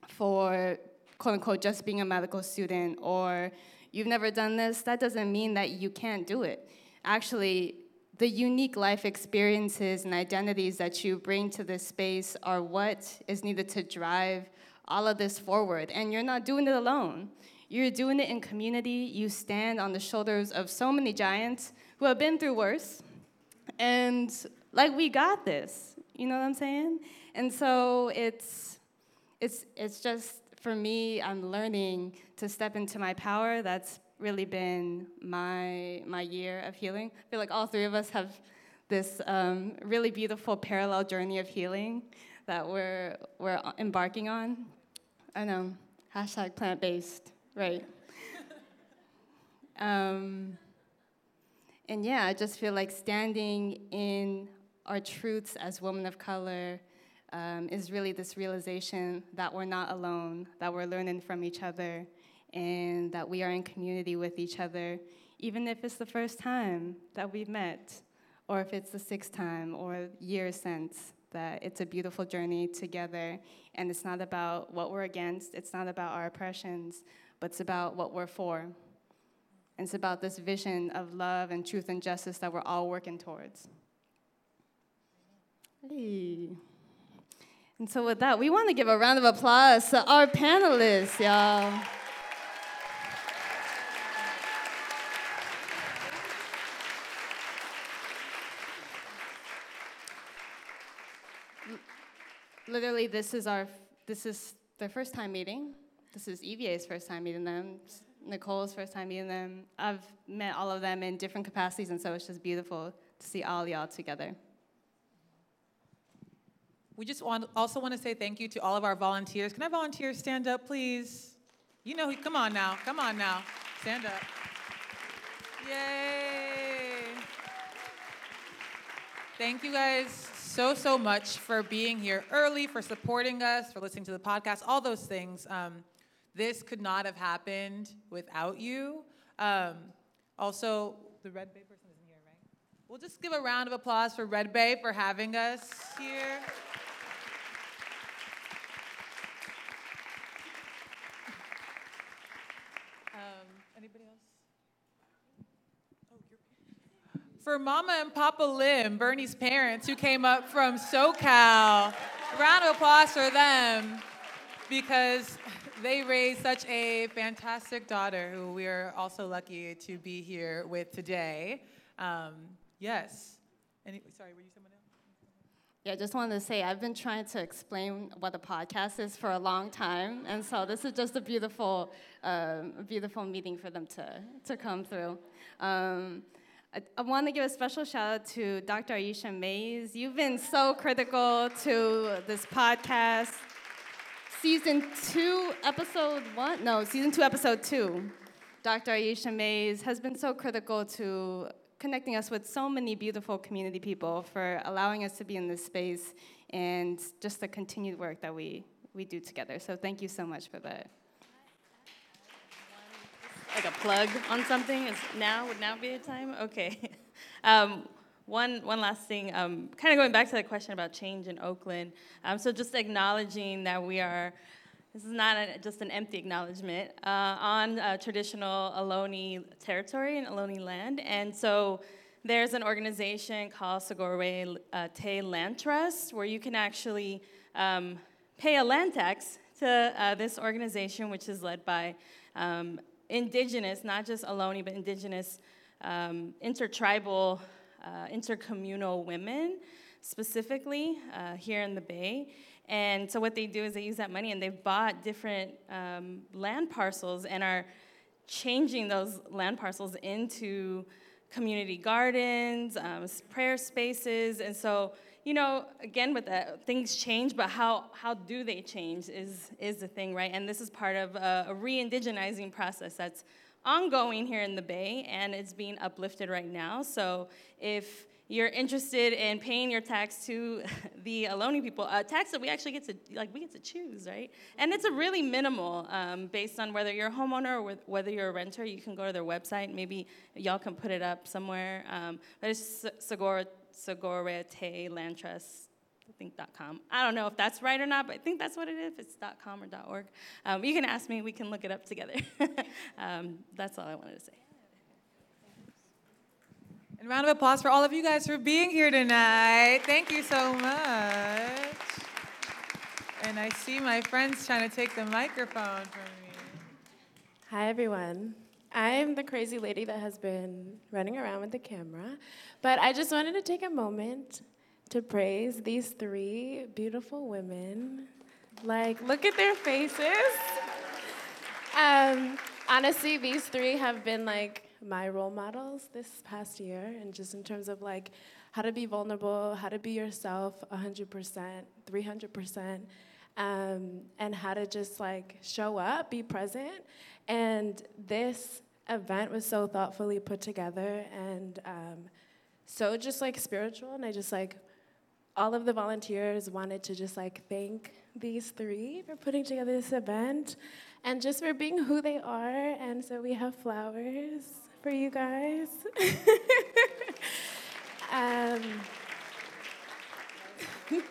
for quote unquote just being a medical student or you've never done this, that doesn't mean that you can't do it. Actually, the unique life experiences and identities that you bring to this space are what is needed to drive all of this forward. And you're not doing it alone. You're doing it in community. You stand on the shoulders of so many giants who have been through worse. And like we got this. You know what I'm saying? And so it's it's it's just for me, I'm learning to step into my power. That's really been my my year of healing. I feel like all three of us have this um, really beautiful parallel journey of healing that we're we're embarking on. I know hashtag plant based, right? um, and yeah, I just feel like standing in our truths as women of color um, is really this realization that we're not alone, that we're learning from each other, and that we are in community with each other, even if it's the first time that we've met, or if it's the sixth time or years since that it's a beautiful journey together, and it's not about what we're against, it's not about our oppressions, but it's about what we're for. And it's about this vision of love and truth and justice that we're all working towards. Hey. And so, with that, we want to give a round of applause to our panelists, y'all. literally, this is our this is their first time meeting. This is EVA's first time meeting them. Nicole's first time meeting them. I've met all of them in different capacities, and so it's just beautiful to see all y'all together. We just want, also want to say thank you to all of our volunteers. Can our volunteers stand up, please? You know, come on now, come on now, stand up. Yay! Thank you guys so, so much for being here early, for supporting us, for listening to the podcast, all those things. Um, this could not have happened without you. Um, also, the Red Bay person isn't here, right? We'll just give a round of applause for Red Bay for having us here. Um, anybody else? for Mama and Papa Lim, Bernie's parents, who came up from SoCal. Round of applause for them because they raised such a fantastic daughter who we are also lucky to be here with today. Um, yes. Any, sorry, were you someone else? Yeah, I just wanted to say I've been trying to explain what a podcast is for a long time, and so this is just a beautiful, a beautiful meeting for them to to come through. Um, I, I want to give a special shout out to Dr. Aisha Mays. You've been so critical to this podcast. Season two, episode one? No, season two, episode two. Dr. Aisha Mays has been so critical to connecting us with so many beautiful community people for allowing us to be in this space and just the continued work that we, we do together. So thank you so much for that like a plug on something? Is now would now be a time? Okay. Um, one one last thing, um, kind of going back to the question about change in Oakland. Um, so just acknowledging that we are. This is not a, just an empty acknowledgement uh, on traditional Ohlone territory and Ohlone land, and so there's an organization called Sogorea uh, Te Land Trust where you can actually um, pay a land tax to uh, this organization, which is led by um, indigenous, not just Ohlone, but indigenous um, intertribal, uh, intercommunal women specifically uh, here in the Bay. And so what they do is they use that money and they've bought different um, land parcels and are changing those land parcels into community gardens, um, prayer spaces. And so you know, again with that, things change, but how how do they change is is the thing, right? And this is part of a, a re-indigenizing process that's ongoing here in the Bay, and it's being uplifted right now. So if you're interested in paying your tax to the Ohlone people, a tax that we actually get to, like, we get to choose, right? And it's a really minimal um, based on whether you're a homeowner or whether you're a renter. You can go to their website. Maybe y'all can put it up somewhere. Um, but it's Sogorea Sogorea Te Land Trust, I think .com. I don't know if that's right or not, but I think that's what it is. If it's .com or .org, um, you can ask me. We can look it up together. um, that's all I wanted to say. And round of applause for all of you guys for being here tonight. Thank you so much. And I see my friends trying to take the microphone from me. Hi, everyone. I'm the crazy lady that has been running around with the camera, but I just wanted to take a moment to praise these three beautiful women. Like, look at their faces. Um, honestly, these three have been like my role models this past year, and just in terms of like how to be vulnerable, how to be yourself 100%, 300%, um, and how to just like show up, be present. And this event was so thoughtfully put together and um, so just like spiritual. And I just like, all of the volunteers wanted to just like thank these three for putting together this event and just for being who they are. And so we have flowers for you guys. um,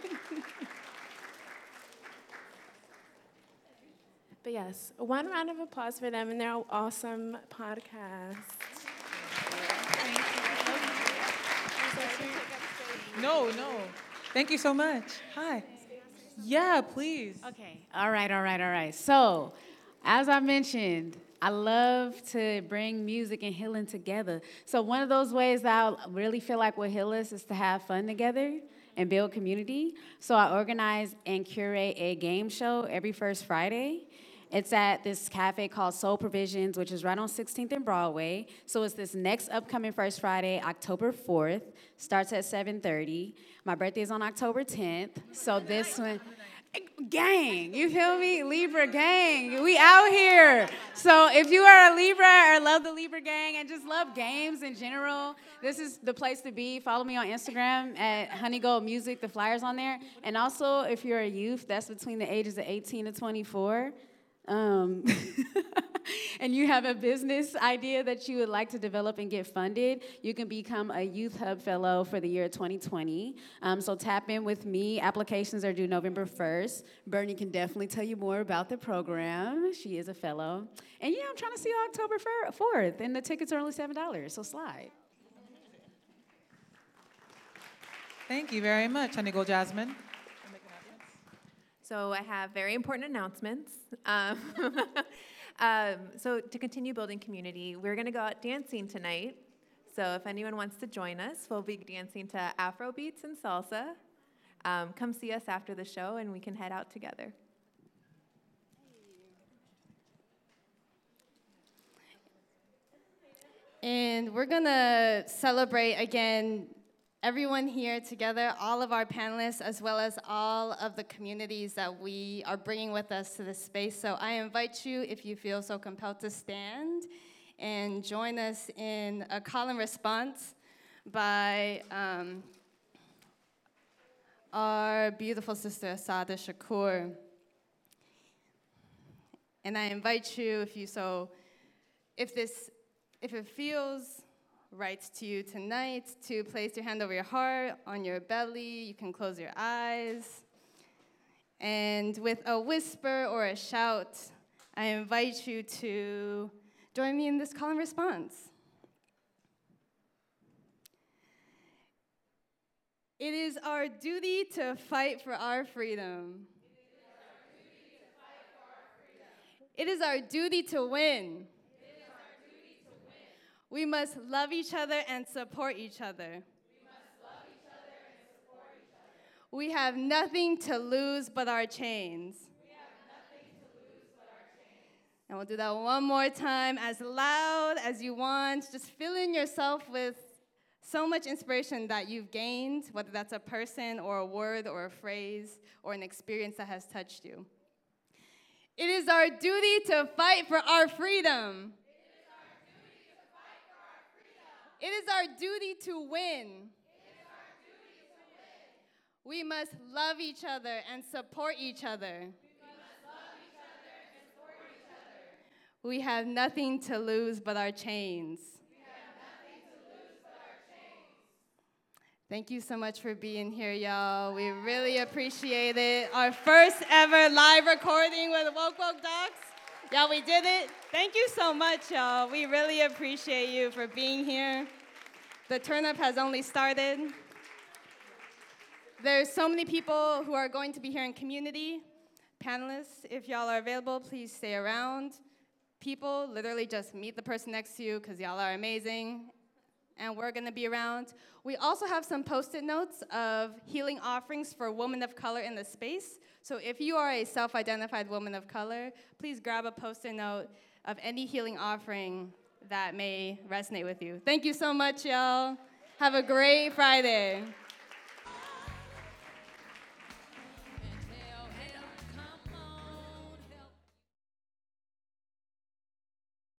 But yes, one round of applause for them and their awesome podcast. No, no. Thank you so much. Hi. Yeah, please. Okay. All right, all right, all right. So, as I mentioned, I love to bring music and healing together. So, one of those ways that I really feel like will heal us is to have fun together and build community. So, I organize and curate a game show every first Friday. It's at this cafe called Soul Provisions, which is right on 16th and Broadway. So it's this next upcoming first Friday, October 4th. Starts at 7:30. My birthday is on October 10th. So this one gang, you feel me? Libra gang. We out here. So if you are a Libra or love the Libra gang and just love games in general, this is the place to be. Follow me on Instagram at Honey Gold Music. The flyers on there. And also, if you're a youth, that's between the ages of 18 to 24 um, and you have a business idea that you would like to develop and get funded, you can become a Youth Hub Fellow for the year 2020. Um, so tap in with me. Applications are due November 1st. Bernie can definitely tell you more about the program. She is a fellow. And yeah, I'm trying to see you October 4th, and the tickets are only $7, so slide. Thank you very much, Honey Gold Jasmine. So I have very important announcements. Um, um, so to continue building community, we're going to go out dancing tonight. So if anyone wants to join us, we'll be dancing to Afro beats and salsa. Um, come see us after the show, and we can head out together. And we're gonna celebrate again everyone here together, all of our panelists, as well as all of the communities that we are bringing with us to this space. So I invite you, if you feel so compelled, to stand and join us in a call and response by um, our beautiful sister, Assata Shakur. And I invite you, if you so, if this, if it feels writes to you tonight to place your hand over your heart, on your belly. You can close your eyes. And with a whisper or a shout, I invite you to join me in this call and response. It is our duty to fight for our freedom. It is our duty to win. We must love each other and support each other. We have nothing to lose but our chains. And we'll do that one more time, as loud as you want. Just fill in yourself with so much inspiration that you've gained, whether that's a person or a word or a phrase or an experience that has touched you. It is our duty to fight for our freedom. It is our duty to win. We must love each other and support each other. We have nothing to lose but our chains. Thank you so much for being here, y'all. We really appreciate it. Our first ever live recording with Woke Woke Docs. Y'all, we did it. Thank you so much, y'all. We really appreciate you for being here. The turnup has only started. There's so many people who are going to be here in community. Panelists, if y'all are available, please stay around. People, literally just meet the person next to you because y'all are amazing and we're going to be around. We also have some post it notes of healing offerings for women of color in the space. So if you are a self identified woman of color, please grab a post it note of any healing offering that may resonate with you. Thank you so much, y'all. Have a great Friday.